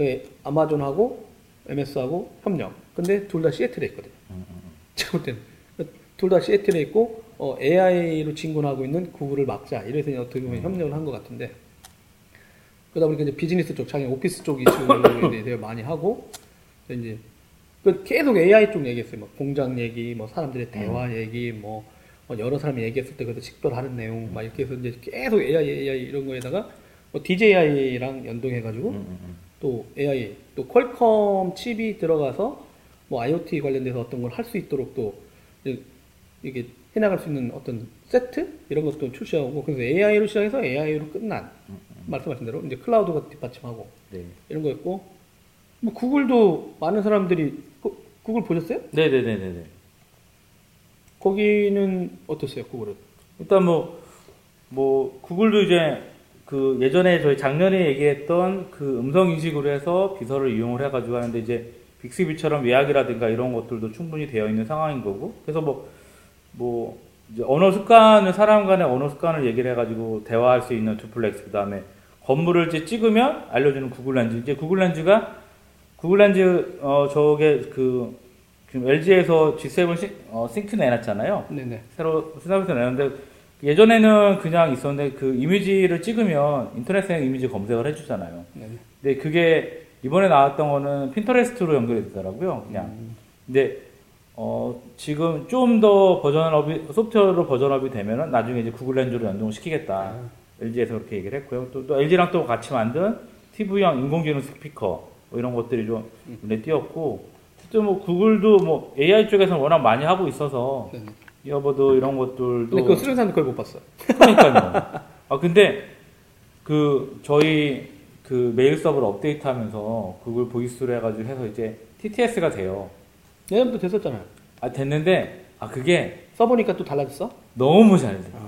예, 아마존하고 MS하고 협력. 근데 둘 다 시애틀에 있거든요. 음, 음, 제가 볼 때는 둘 다 시애틀에 있고 어, AI로 진군하고 있는 구글을 막자. 이래서 어떻게 보면 협력을 한 것 같은데 그러다 보니까 이제 비즈니스 쪽, 자기 오피스 쪽 이슈에 대해 많이 하고 이제 그 계속 AI 쪽 얘기했어요. 뭐 공장 얘기, 뭐 사람들의 대화 얘기, 뭐, 뭐 여러 사람이 얘기했을 때 그것도 식별하는 내용, 막 이렇게 해서 이제 계속 AI, AI 이런 거에다가 뭐 DJI랑 연동해가지고 음, 음, 음. 또 AI, 또 퀄컴 칩이 들어가서 뭐 IoT 관련돼서 어떤 걸 할 수 있도록 또 이게 해나갈 수 있는 어떤 세트 이런 것도 출시하고 그래서 AI로 시작해서 AI로 끝난 말씀하신 대로 이제 클라우드가 뒷받침하고 네. 이런 거였고 뭐 구글도 많은 사람들이 구- 구글 보셨어요? 네네네네네. 거기는 어땠어요 구글은? 일단 뭐, 뭐, 구글도 이제 그 예전에 저희 작년에 얘기했던 그 음성 인식으로 해서 비서를 이용을 해가지고 하는데 이제 빅스비처럼 예약이라든가 이런 것들도 충분히 되어 있는 상황인 거고. 그래서 뭐, 뭐, 이제 언어 습관을, 사람 간의 언어 습관을 얘기를 해가지고 대화할 수 있는 듀플렉스, 그 다음에 건물을 이제 찍으면 알려주는 구글 렌즈. 이제 구글 렌즈가, 구글 렌즈, 어, 저게 그, 지금 LG에서 G7 씽, 어, 씽큐 내놨잖아요. 네네. 새로 수납해서 내는데 예전에는 그냥 있었는데 그 이미지를 찍으면 인터넷에 이미지 검색을 해주잖아요. 네네. 근데 그게 이번에 나왔던 거는 핀터레스트로 연결이 되더라고요. 그냥. 근데 어 지금 좀 더 버전업이 소프트웨어로 버전업이 되면은 나중에 이제 구글 렌즈로 연동을 시키겠다. LG에서 그렇게 얘기를 했고요. 또, 또 LG랑 또 같이 만든 TV형 인공지능 스피커 뭐 이런 것들이 좀 눈에 띄었고 또 뭐 구글도 뭐 AI 쪽에서는 워낙 많이 하고 있어서 네네. earbud 이런 것들도 근데 그거 쓰는 사람들 거의 못 봤어요. 그러니까요. 아 근데 그 저희 그 메일 서버를 업데이트하면서 구글 보이스로 해가지고 해서 이제 TTS가 돼요. 예전부터 됐었잖아요. 아 됐는데 아 그게 써보니까 또 달라졌어? 너무 잘 돼. 아.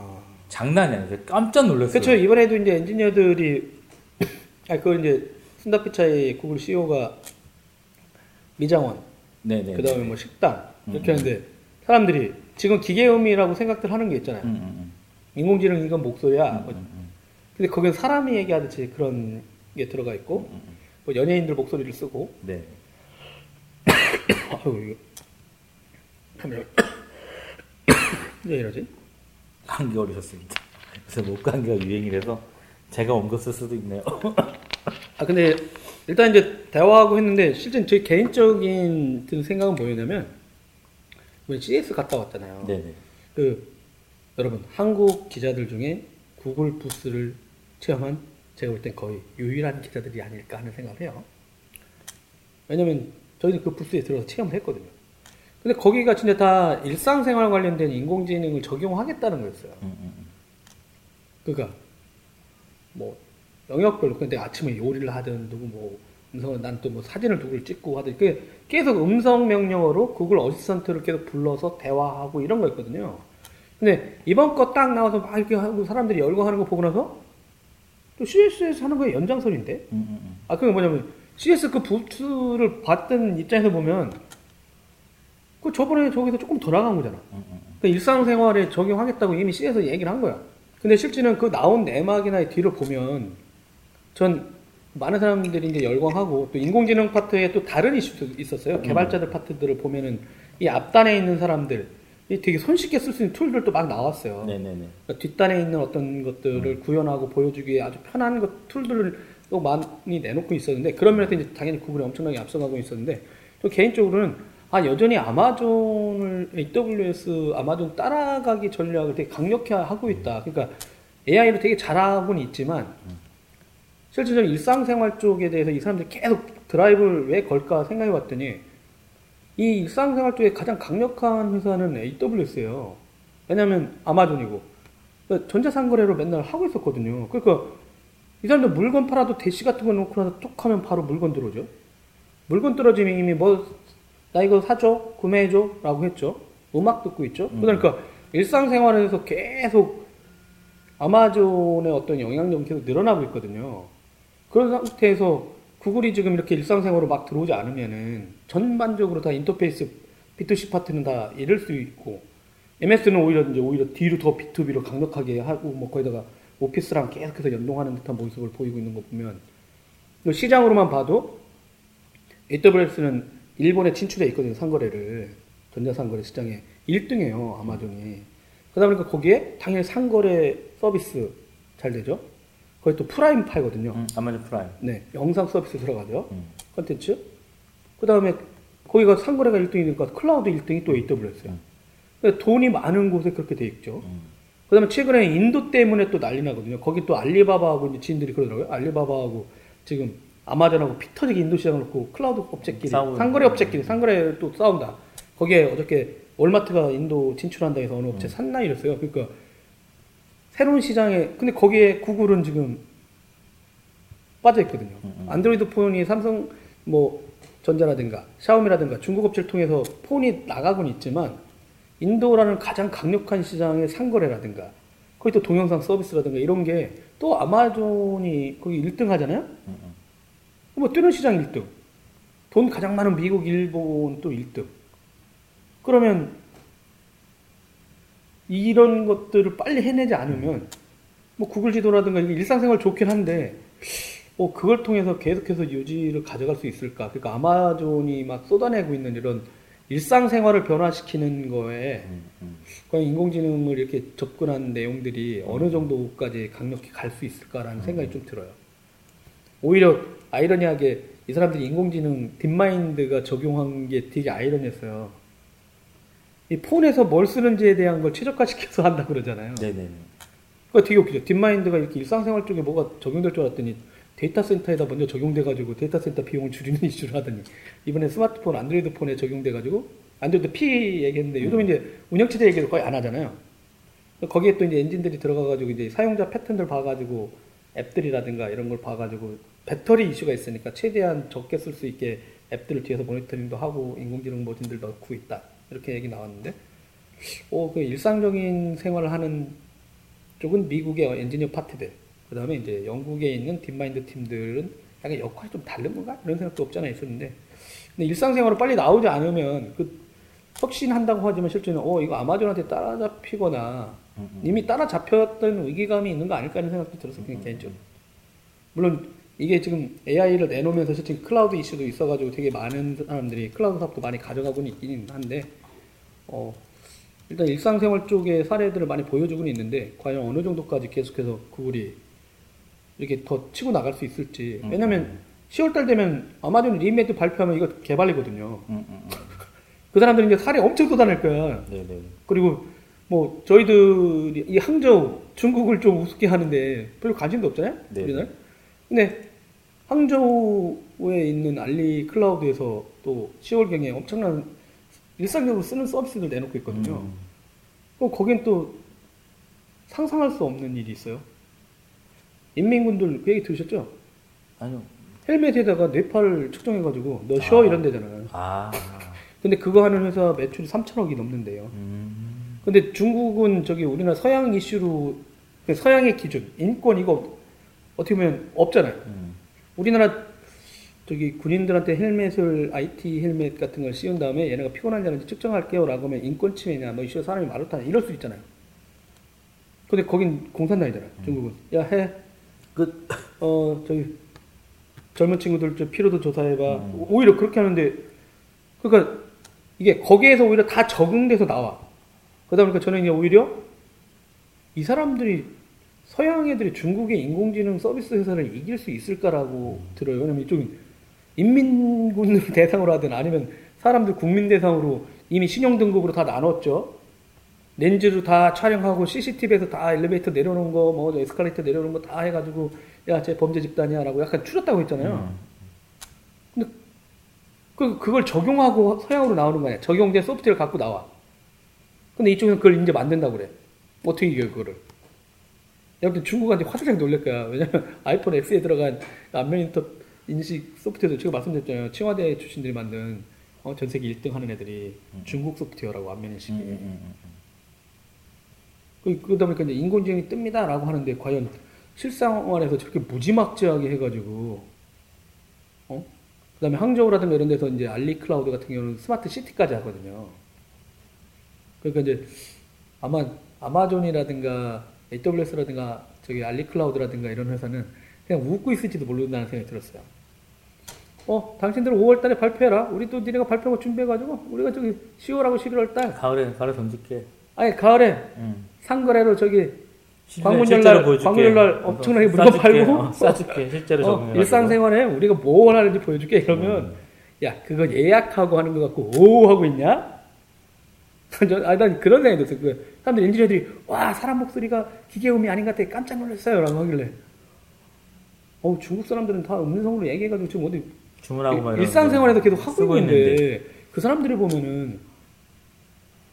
장난이 아니에요. 깜짝 놀랐어요. 그렇죠. 이번에도 이제 엔지니어들이 아 그걸 이제 순다피차의 구글 CEO가 미장원 네네. 그 다음에 뭐 식당 이렇게 음. 하는데 사람들이 지금 기계음이라고 생각들 하는 게 있잖아요. 음, 음, 인공지능 이건 목소리야. 음, 뭐 음, 음, 근데 거기는 사람이 얘기하듯이 그런 게 들어가 있고 음, 음. 뭐 연예인들 목소리를 쓰고 네. 아유 이거 왜 이러지? 감기 걸리셨습니다. 그래서 목 감기가 유행이라서 제가 옮겼을 수도 있네요. 아 근데 일단 이제 대화하고 했는데 실제 제 개인적인 든 생각은 뭐였냐면 이번에 CS 갔다 왔잖아요. 네네. 그 여러분 한국 기자들 중에 구글 부스를 체험한 제가 볼 땐 거의 유일한 기자들이 아닐까 하는 생각을 해요. 왜냐면 저희는 그 부스에 들어가서 체험을 했거든요. 근데 거기가 진짜 다 일상생활 관련된 인공지능을 적용하겠다는 거였어요. 음, 음, 음. 그러니까 뭐 영역별로 근데 아침에 요리를 하든 누구 뭐 음성을 난또 뭐 사진을 누구를 찍고 하든 그 계속 음성 명령어로 구글 어시스턴트를 계속 불러서 대화하고 이런 거였거든요. 근데 이번 거 딱 나와서 막 이렇게 하고 사람들이 열광하는 거 보고 나서 또 CSS 하는 거에 연장선인데 음. 아 그게 뭐냐면 CS 그 부트를 봤던 입장에서 보면 그 저번에 저기서 조금 더 나간 거잖아. 음, 음, 그 일상생활에 적용하겠다고 이미 C에서 얘기를 한 거야. 근데 실제는 그 나온 내막이나 뒤를 보면 전 많은 사람들이 이제 열광하고 또 인공지능 파트에 또 다른 이슈도 있었어요. 개발자들 파트들을 보면은 이 앞단에 있는 사람들 이 되게 손쉽게 쓸 수 있는 툴들도 막 나왔어요. 네네네. 그러니까 뒷단에 있는 어떤 것들을 구현하고 보여주기에 아주 편한 것, 툴들을 또 많이 내놓고 있었는데 그런 면에서 이제 당연히 구글이 엄청나게 앞서가고 있었는데 또 개인적으로는 아 여전히 아마존을 AWS 아마존 따라가기 전략을 되게 강력히 하고 있다. 그러니까 AI를 되게 잘하고는 있지만 실질적으로 일상생활 쪽에 대해서 이 사람들이 계속 드라이브를 왜 걸까 생각해 봤더니 이 일상생활 쪽에 가장 강력한 회사는 AWS예요. 왜냐하면 아마존이고 그러니까 전자상거래로 맨날 하고 있었거든요. 그러니까 이 사람들 물건 팔아도 대시 같은 거 놓고 나서 툭 하면 바로 물건 들어오죠. 물건 떨어지면 이미 뭐 나 이거 사줘 구매해줘 라고 했죠. 음악 듣고 있죠. 그러니까 일상생활에서 계속 아마존의 어떤 영향력이 계속 늘어나고 있거든요. 그런 상태에서 구글이 지금 이렇게 일상생활로 막 들어오지 않으면은 전반적으로 다 인터페이스 B2C 파트는 다 잃을 수 있고 MS는 오히려 이제 오히려 뒤로 더 B2B로 강력하게 하고 뭐 거기다가 오피스랑 계속해서 연동하는 듯한 모습을 보이고 있는 거 보면 이 시장으로만 봐도 AWS는 일본에 진출해 있거든요 상거래를 전자상거래 시장에 1등이에요 아마존이 그러다 보니까 거기에 당연히 상거래 서비스 잘 되죠 거기 또 프라임 팔거든요 음, 아마존 프라임. 네, 영상 서비스 들어가죠. 음. 컨텐츠. 그 다음에 거기가 상거래가 1등이니까 클라우드 1등이 또 AWS야. 음. 그러니까 돈이 많은 곳에 그렇게 돼 있죠. 음. 그 다음에 최근에 인도 때문에 또 난리 나거든요. 거기 또 알리바바하고 이제 지인들이 그러더라고요. 알리바바하고 지금 아마존하고 피 터지게 인도 시장을 놓고 클라우드 업체끼리, 싸우고 상거래 업체끼리, 상거래 또 싸운다. 거기에 어저께 월마트가 인도 진출한다 해서 어느 업체 음. 샀나 이랬어요. 그러니까 새로운 시장에, 근데 거기에 구글은 지금 빠져 있거든요. 음, 음. 안드로이드 폰이 삼성 뭐 전자라든가 샤오미라든가 중국 업체를 통해서 폰이 나가곤 있지만 인도라는 가장 강력한 시장의 상거래라든가 거기 또 동영상 서비스라든가 이런 게 또 아마존이 거기 1등 하잖아요. 음, 음. 뭐 뛰는 시장 1등. 돈 가장 많은 미국, 일본 또 1등. 그러면 이런 것들을 빨리 해내지 않으면 뭐 구글 지도라든가 일상생활 좋긴 한데 어, 그걸 통해서 계속해서 유지를 가져갈 수 있을까? 그러니까 아마존이 막 쏟아내고 있는 이런 일상생활을 변화시키는 거에 음, 음. 과연 인공지능을 이렇게 접근한 내용들이 어느 정도까지 강력히 갈 수 있을까라는 생각이 좀 들어요. 오히려 아이러니하게 이 사람들이 인공지능 딥마인드가 적용한 게 되게 아이러니했어요. 이 폰에서 뭘 쓰는지에 대한 걸 최적화시켜서 한다 그러잖아요. 네네네. 그거 되게 웃기죠. 딥마인드가 이렇게 일상생활 쪽에 뭐가 적용될 줄 알았더니 데이터 센터에다 먼저 적용돼가지고 데이터 센터 비용을 줄이는 이슈를 하더니 이번에 스마트폰, 안드로이드 폰에 적용돼가지고 안드로이드 P 얘기했는데 요즘 이제 운영체제 얘기를 거의 안 하잖아요. 거기에 또 이제 엔진들이 들어가가지고 이제 사용자 패턴들 봐가지고 앱들이라든가 이런 걸 봐가지고 배터리 이슈가 있으니까 최대한 적게 쓸 수 있게 앱들을 뒤에서 모니터링도 하고 인공지능 모듈들도 넣고 있다. 이렇게 얘기 나왔는데, 어, 그 일상적인 생활을 하는 쪽은 미국의 엔지니어 파트들, 그 다음에 이제 영국에 있는 딥마인드 팀들은 약간 역할이 좀 다른 건가? 이런 생각도 없지 않아 있었는데, 근데 일상생활로 빨리 나오지 않으면 그 혁신한다고 하지만 실제는 어, 이거 아마존한테 따라잡히거나 음, 음. 이미 따라잡혔던 위기감이 있는 거 아닐까 하는 생각도 들었어요, 그냥 개인적으로. 물론 이게 지금 AI를 내놓으면서 실제 클라우드 이슈도 있어가지고 되게 많은 사람들이 클라우드 사업도 많이 가져가고는 있긴 한데, 어, 일단 일상생활 쪽의 사례들을 많이 보여주고는 있는데, 과연 어느 정도까지 계속해서 구글이 이렇게 더 치고 나갈 수 있을지. 음. 왜냐면 10월달 되면 아마존 리인벤트 발표하면 이거 개발이거든요. 음, 음, 음. 그 사람들이 이제 사례 엄청 쏟아낼 거야. 네네. 그리고 뭐 저희들이 이 항저우 중국을 좀 우습게 하는데 별로 관심도 없잖아요. 네. 우리는. 근데 항저우에 있는 알리 클라우드에서 또 10월경에 엄청난 일상적으로 쓰는 서비스를 내놓고 있거든요. 음. 또 거긴 또 상상할 수 없는 일이 있어요. 인민군들 그 얘기 들으셨죠? 아니요. 헬멧에다가 뇌파를 측정해가지고 너 쉬어 아. 이런 데잖아요. 아. 근데 그거 하는 회사 매출이 3천억이 넘는데요. 음. 근데 중국은 저기 우리나라 서양 이슈로 그 서양의 기준 인권 이거 어떻게 보면 없잖아요. 음. 우리나라 저기 군인들한테 헬멧을 IT 헬멧 같은 걸 씌운 다음에 얘네가 피곤한지 않은지 측정할게요라고 하면 인권 침해냐 뭐 이슈 사람이 많다 이럴 수 있잖아요. 근데 거긴 공산당이잖아요. 중국은 야 해. 끝. 어 저기 젊은 친구들 좀 피로도 조사해봐. 음. 오히려 그렇게 하는데 그러니까 이게 거기에서 오히려 다 적응돼서 나와. 그러다 보니까 저는 이제 오히려 이 사람들이 서양 애들이 중국의 인공지능 서비스 회사를 이길 수 있을까라고 들어요. 왜냐면 이쪽은 인민군을 대상으로 하든 아니면 사람들 국민 대상으로 이미 신용 등급으로 다 나눴죠. 렌즈로 다 촬영하고 CCTV에서 다 엘리베이터 내려오는 거, 뭐 에스컬레이터 내려오는 거다 해가지고 야, 쟤 범죄 집단이야라고 약간 추렸다고 했잖아요. 음. 그 그걸 적용하고 서양으로 나오는 거 아니야. 적용된 소프트웨어를 갖고 나와. 근데 이쪽은 그걸 이제 만든다고 그래. 어떻게 이겨 그거를? 여러분 중국한테 화들짝 놀랄 거야. 왜냐면 아이폰 X에 들어간 안면 인터 인식 소프트웨어도 제가 말씀드렸잖아요. 칭화대 출신들이 만든 어, 전 세계 1등 하는 애들이 중국 소프트웨어라고 안면 인식이. 음, 음, 음, 음. 그, 그러다 보니까 이제 인공지능이 뜹니다라고 하는데 과연 실생활에서 저렇게 무지막지하게 해가지고, 어? 그 다음에 항저우라든가 이런 데서 이제 알리 클라우드 같은 경우는 smart city까지 하거든요. 그러니까 이제 아마 아마존이라든가 AWS라든가 저기 알리 클라우드라든가 이런 회사는 그냥 웃고 있을지도 모른다는 생각이 들었어요. 어, 당신들 5월 달에 발표해라. 우리 또 니네가 발표하고 준비해가지고 우리가 저기 10월하고 11월 달, 가을에 가을에 던질게. 아니 가을에 음. 상거래로 저기 실제- 광군절 실제로 날- 보여줄게. 광군절 날 그래서 엄청나게 물건. 팔고. 어, 싸줄게 실제로 어. 일상생활에 우리가 뭐 원하는지 보여줄게 이러면 음. 야 그거 예약하고 하는 거 갖고 오 하고 있냐? 저- 아니 난 그런 생각이 들었어요. 그 사람들 엔지니어들이 와 사람 목소리가 기계음이 아닌 것 같아 깜짝 놀랐어요 라고 하길래 어 중국 사람들은 다 음성으로 얘기해가지고 지금 어디 주문하고 막 일상생활에서 계속 하고 있는데, 있는데 그 사람들이 보면은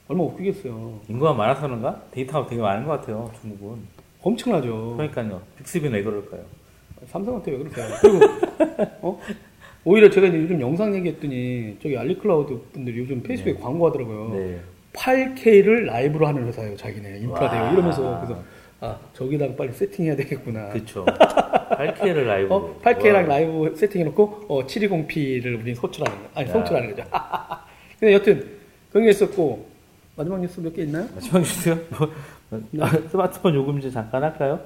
얼마 나 웃기겠어요. 인구가 많아서 그런가? 데이터가 되게 많은 것 같아요 중국은. 엄청나죠. 그러니까요. 빅스비는 왜 그럴까요? 삼성한테 왜 그러세요? 그리고 어? 오히려 제가 이제 요즘 영상 얘기했더니 저기 알리클라우드 분들이 요즘 페이스북에 네. 광고하더라고요. 네. 8K를 라이브로 하는 회사예요, 자기네 인프라 대요 와. 이러면서 그래서 아 저기다가 빨리 세팅해야 되겠구나. 그쵸. 8K를 라이브. 어, 8K랑 라이브 세팅해 놓고 어, 720p를 우린 소출하는 거, 아니 야. 송출하는 거죠. 근데 여튼 그런 게 있었고 마지막 뉴스 몇 개 있나요? 마지막 뉴스요? 뭐, 아, 스마트폰 요금제 잠깐 할까요?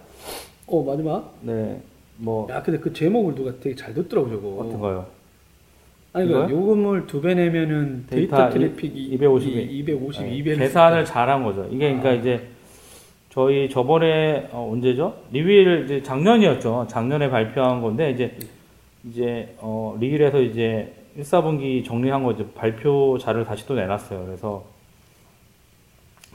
어 마지막. 네. 뭐 야 근데 그 제목을 누가 되게 잘 듣더라고 저거. 어떤 거요? 아니 그? 요금을 두 배 내면은 데이터, 데이터 트래픽이 250 250, 네, 200 계산을 잘한 거죠. 이게 그러니까 아. 이제 저희 저번에 어, 언제죠? 리휠 이제 작년이었죠. 작년에 발표한 건데 이제 이제 어, 리휠에서 이제 1, 4분기 정리한 거 이제 발표자를 다시 또 내놨어요. 그래서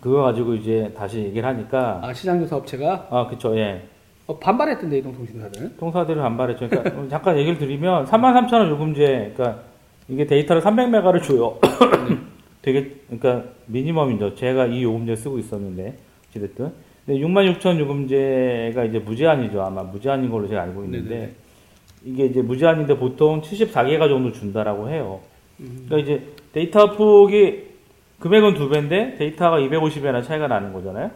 그거 가지고 이제 다시 얘기를 하니까 아 시장조사 업체가 아 그쵸 예 어, 반발했던데 이동통신사는. 통사들을 반발했죠. 그러니까 어, 잠깐 얘기를 드리면 33,000원 요금제, 그러니까 이게 데이터를 300메가를 줘요. 되게 그러니까 미니멈이죠. 제가 이 요금제 쓰고 있었는데 어쨌든 근데 66,000 요금제가 이제 무제한이죠. 아마 무제한인 걸로 제가 알고 있는데 네네네. 이게 이제 무제한인데 보통 74개가 정도 준다라고 해요. 음. 그러니까 이제 데이터 폭이 금액은 두 배인데 데이터가 250배나 차이가 나는 거잖아요.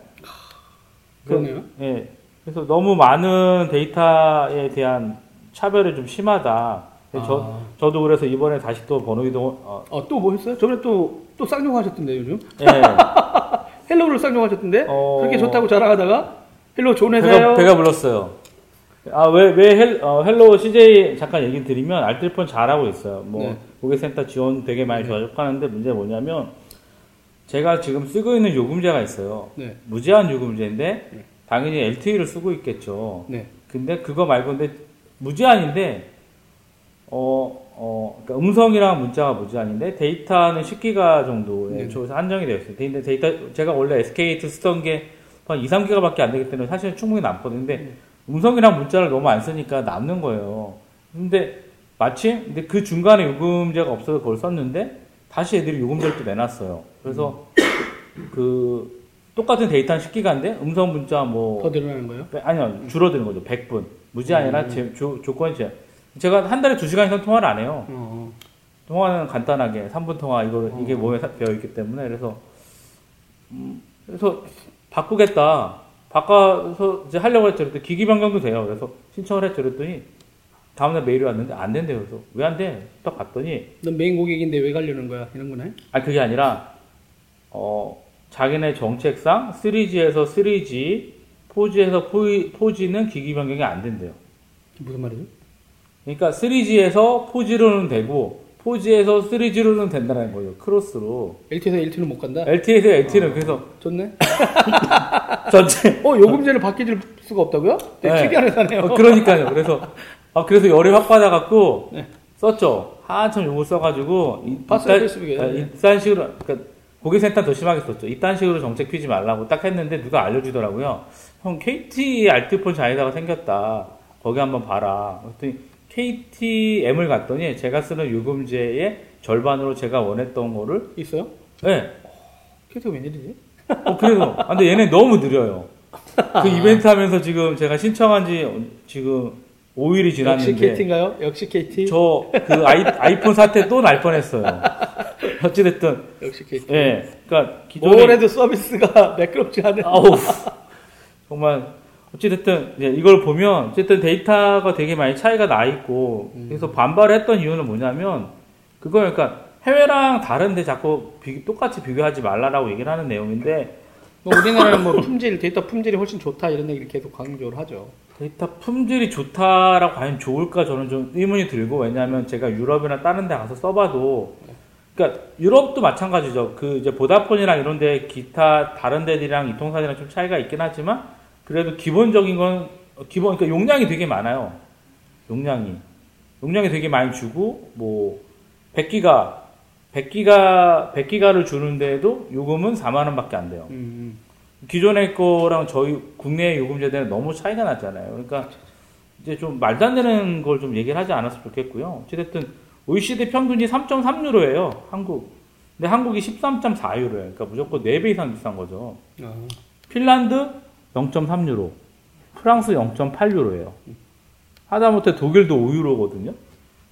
그러네요. 예. 그래서 너무 많은 데이터에 대한 차별이 좀 심하다. 저, 아. 저도 그래서 이번에 다시 또 번호 이동, 어, 어, 또뭐 했어요? 저번에 또, 또 쌍욕 하셨던데, 요즘? 예. 헬로우를 쌍욕 하셨던데? 어. 그렇게 좋다고 자랑하다가, 헬로우 좋은 배가, 회사예요. 배가 불렀어요. 아, 왜, 왜 헬, 어, 헬로 CJ 잠깐 얘기 드리면 알뜰폰 잘하고 있어요. 뭐, 네. 고객센터 지원 되게 많이 좋아졌하는데 문제가 뭐냐면, 제가 지금 쓰고 있는 요금제가 있어요. 네, 무제한 요금제인데, 네. 당연히 LTE를 쓰고 있겠죠. 네. 근데 그거 말고 근데 무제한인데 어, 어, 그러니까 음성이랑 문자가 무제한인데 데이터는 10기가 정도에 네. 저 한정이 되어 있어요. 근데 데이터 제가 원래 SKT 쓰던 게 한 2, 3기가밖에 안 되기 때문에 사실은 충분히 남거든요. 근데 네. 음성이랑 문자를 너무 안 쓰니까 남는 거예요. 근데 마침 근데 그 중간에 요금제가 없어서 그걸 썼는데 다시 애들이 요금제를 또 내놨어요. 그래서 그 똑같은 데이터는 10기가인데 음성 문자 뭐 더 늘어나는 거예요? 네, 아니요 줄어드는 거죠 100분 무제한이라 음. 제, 조, 조건이 제 제가 한 달에 2시간 이상 통화를 안 해요 어, 통화는 간단하게 3분 통화 이거 이게 어. 몸에 사- 배어 있기 때문에 그래서 음, 그래서 바꾸겠다 바꿔서 이제 하려고 했죠 그랬더니 기기 변경도 돼요 그래서 신청을 했죠 그랬더니 다음날 메일이 왔는데 안 된대요 그래서 왜 안 돼? 딱 봤더니 넌 메인 고객인데 왜 가려는 거야? 이런 거네? 아 그게 아니라 어 자기네 정책상 3G에서 3G 4G에서 4G는 기기 변경이 안 된대요 무슨 말이죠? 그러니까 3G에서 4G로는 되고 4G에서 3G로는 된다는 거죠. 크로스로. LT에서 LT는 못 간다. LTE에서 LTE는 그래서 좋네. 전체 어 요금제를 바뀌질 수가 없다고요? 되게 네. 특이한 회사네요. 어, 그러니까요. 그래서 아 그래서 열이 확 받아 갖고 네. 썼죠. 한참 요거 써가지고 이- 봤어요, 페이스북에. 아, 이딴 식으로 그러니까 고객센터 더 심하게 썼죠. 이딴 식으로 정책 피지 말라고 딱 했는데 누가 알려주더라고요. 형 KT 알트폰 자회사가 생겼다. 거기 한번 봐라. 그랬더니 KTM을 갔더니 제가 쓰는 요금제의 절반으로 제가 원했던 거를 있어요? 네. 캐릭터가 웬일이지? 어, 그래서. 아, 근데 얘네 너무 느려요. 그 이벤트 하면서 지금 제가 신청한 지 지금 5일이 역시 지났는데. KT인가요? 역시 KT. 저그 아이폰 사태 또 날 뻔했어요. 어찌됐든. 역시 KT. 예. 그러니까 기존에. 뭘 해도 서비스가 매끄럽지 않은. 아우. 정말. 어찌됐든 이제 이걸 보면 어쨌든 데이터가 되게 많이 차이가 나 있고 그래서 반발했던 이유는 뭐냐면 그거 그러니까 해외랑 다른데 자꾸 비- 똑같이 비교하지 말라라고 얘기를 하는 내용인데 뭐 우리나라는 뭐 품질, 데이터 품질이 훨씬 좋다 이런 얘기를 계속 강조를 하죠. 데이터 품질이 좋다라고 과연 좋을까 저는 좀 의문이 들고 왜냐하면 제가 유럽이나 다른 데 가서 써봐도 그러니까 유럽도 마찬가지죠. 그 이제 보다폰이랑 이런 데 기타 다른 데들이랑 이통사들이랑 좀 차이가 있긴 하지만 그래도 기본적인 건 기본 그러니까 용량이 되게 많아요. 용량이. 용량이 되게 많이 주고 뭐 100기가 100기가 100기가를 주는데도 요금은 4만 원밖에 안 돼요. 음, 기존의 거랑 저희 국내 요금제대는 너무 차이가 났잖아요. 그러니까 이제 좀 말도 안 되는 걸 좀 얘기를 하지 않았으면 좋겠고요. 어찌됐든 OECD 평균이 3.3유로예요. 한국. 근데 한국이 13.4유로예요. 그러니까 무조건 4배 이상 비싼 거죠. 음. 아, 핀란드 0.3유로. 프랑스 0.8유로예요. 하다못해 독일도 5유로거든요.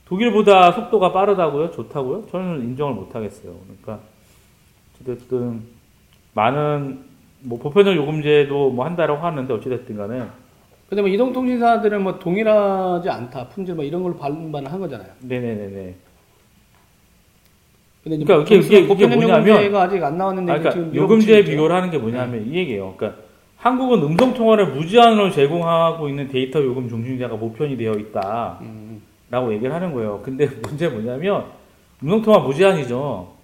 독일보다 속도가 빠르다고요? 좋다고요? 저는 인정을 못 하겠어요. 그러니까 어쨌든 많은 뭐 보편적 요금제도 뭐 한다라고 하는데 어찌됐든 간에 근데 뭐 이동통신사들은 뭐 동일하지 않다. 품질 뭐 이런 걸로 반반을 한 거잖아요. 네네네네. 근데 그러니까 이게- 이게- 이게 뭐냐면- 아직 안 나왔는데 아, 그러니까 요금제 비교를 하는 게 뭐냐면 이 얘기예요. 그러니까 한국은 음성 통화를 무제한으로 제공하고 있는 데이터 요금 중심제가 모편이 되어 있다. 음, 라고 얘기를 하는 거예요. 근데 문제 뭐냐면 음성통화 무제한이죠.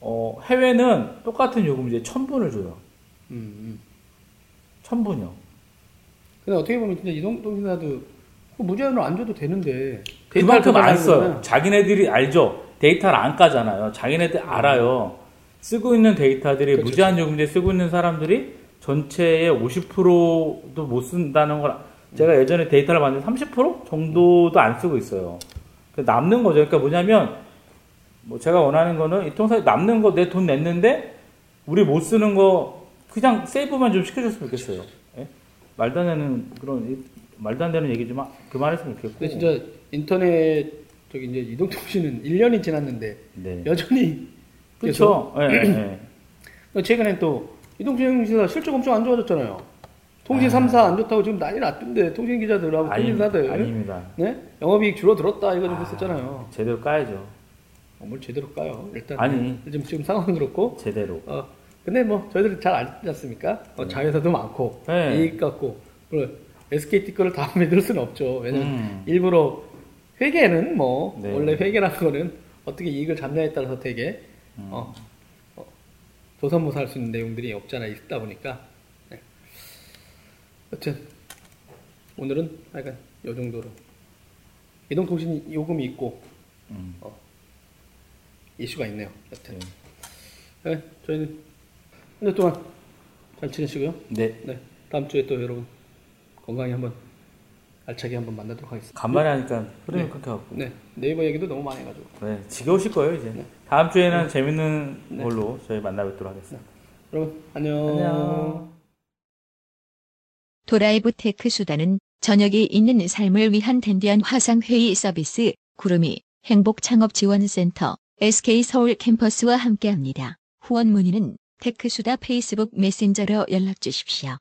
어, 해외는 똑같은 요금제 천분을 줘요. 음, 음. 천분이요. 근데 어떻게 보면 진짜 이동통신사도 뭐 무제한으로 안 줘도 되는데 그만큼 안 써요. 가져가는 자기네들이 알죠. 데이터를 안 까잖아요. 자기네들 알아요. 쓰고 있는 데이터들이 그렇죠. 무제한 요금제 쓰고 있는 사람들이 전체의 50%도 못 쓴다는 걸 제가 예전에 데이터를 봤는데 30% 정도도 안 쓰고 있어요. 그 남는 거죠. 그러니까 뭐냐면 뭐 제가 원하는 거는 이 통사에 남는 거 내 돈 냈는데 우리 못 쓰는 거 그냥 세이브만 좀 시켜줬으면 좋겠어요. 예? 말도 안 되는 그런 이- 말도 안 되는 얘기 좀 하- 그만했으면 좋겠고. 근데 진짜 인터넷 저기 이제 이동통신은 1년이 지났는데 네. 여전히 그렇죠. 예, 예, 예. 최근에 또 이동통신사 실적 엄청 안 좋아졌잖아요. 통신 아. 3사 안 좋다고 지금 난리 났던데 통신 기자들하고 통신사들 아닙니다. 네? 영업이익 줄어들었다 이거 좀 아. 했었잖아요. 제대로 까야죠. 어, 뭘 제대로 까요? 일단 아니. 지금 지금 상황은 그렇고 제대로. 어 근데 뭐 저희들 잘 알지 않습니까? 어, 자회사도 많고 네. 이익 갖고 그리고 SKT 거를 다 믿을 수는 없죠. 왜냐면 음. 일부러 회계는 뭐 네. 원래 회계라는 거는 어떻게 이익을 잡냐에 따라서 되게 음. 어, 어, 조선모사 할 수 있는 내용들이 없잖아 있다 보니까 네. 여튼 오늘은 약간 요 정도로 이동통신 요금이 있고 음. 이슈가 있네요. 여튼 네. 네, 저희는 한주 동안 잘 지내시고요. 네. 네, 다음 주에 또 여러분 건강히 한번 알차게 한번 만나도록 하겠습니다. 간만에 하니까 흐름이 네. 끊겨갖고. 네, 네이버 얘기도 너무 많이 해가지고. 네. 지겨우실 거예요, 이제. 네. 다음 주에는 재밌는 네. 걸로 저희 만나 뵙도록 하겠습니다. 여러분 안녕. 안녕. 더 라이브 테크수다는 저녁이 있는 삶을 위한 댄디한 화상회의 서비스 구루미 행복창업지원센터 SK서울 캠퍼스와 함께합니다. 후원 문의는 테크수다 페이스북 메신저로 연락 주십시오.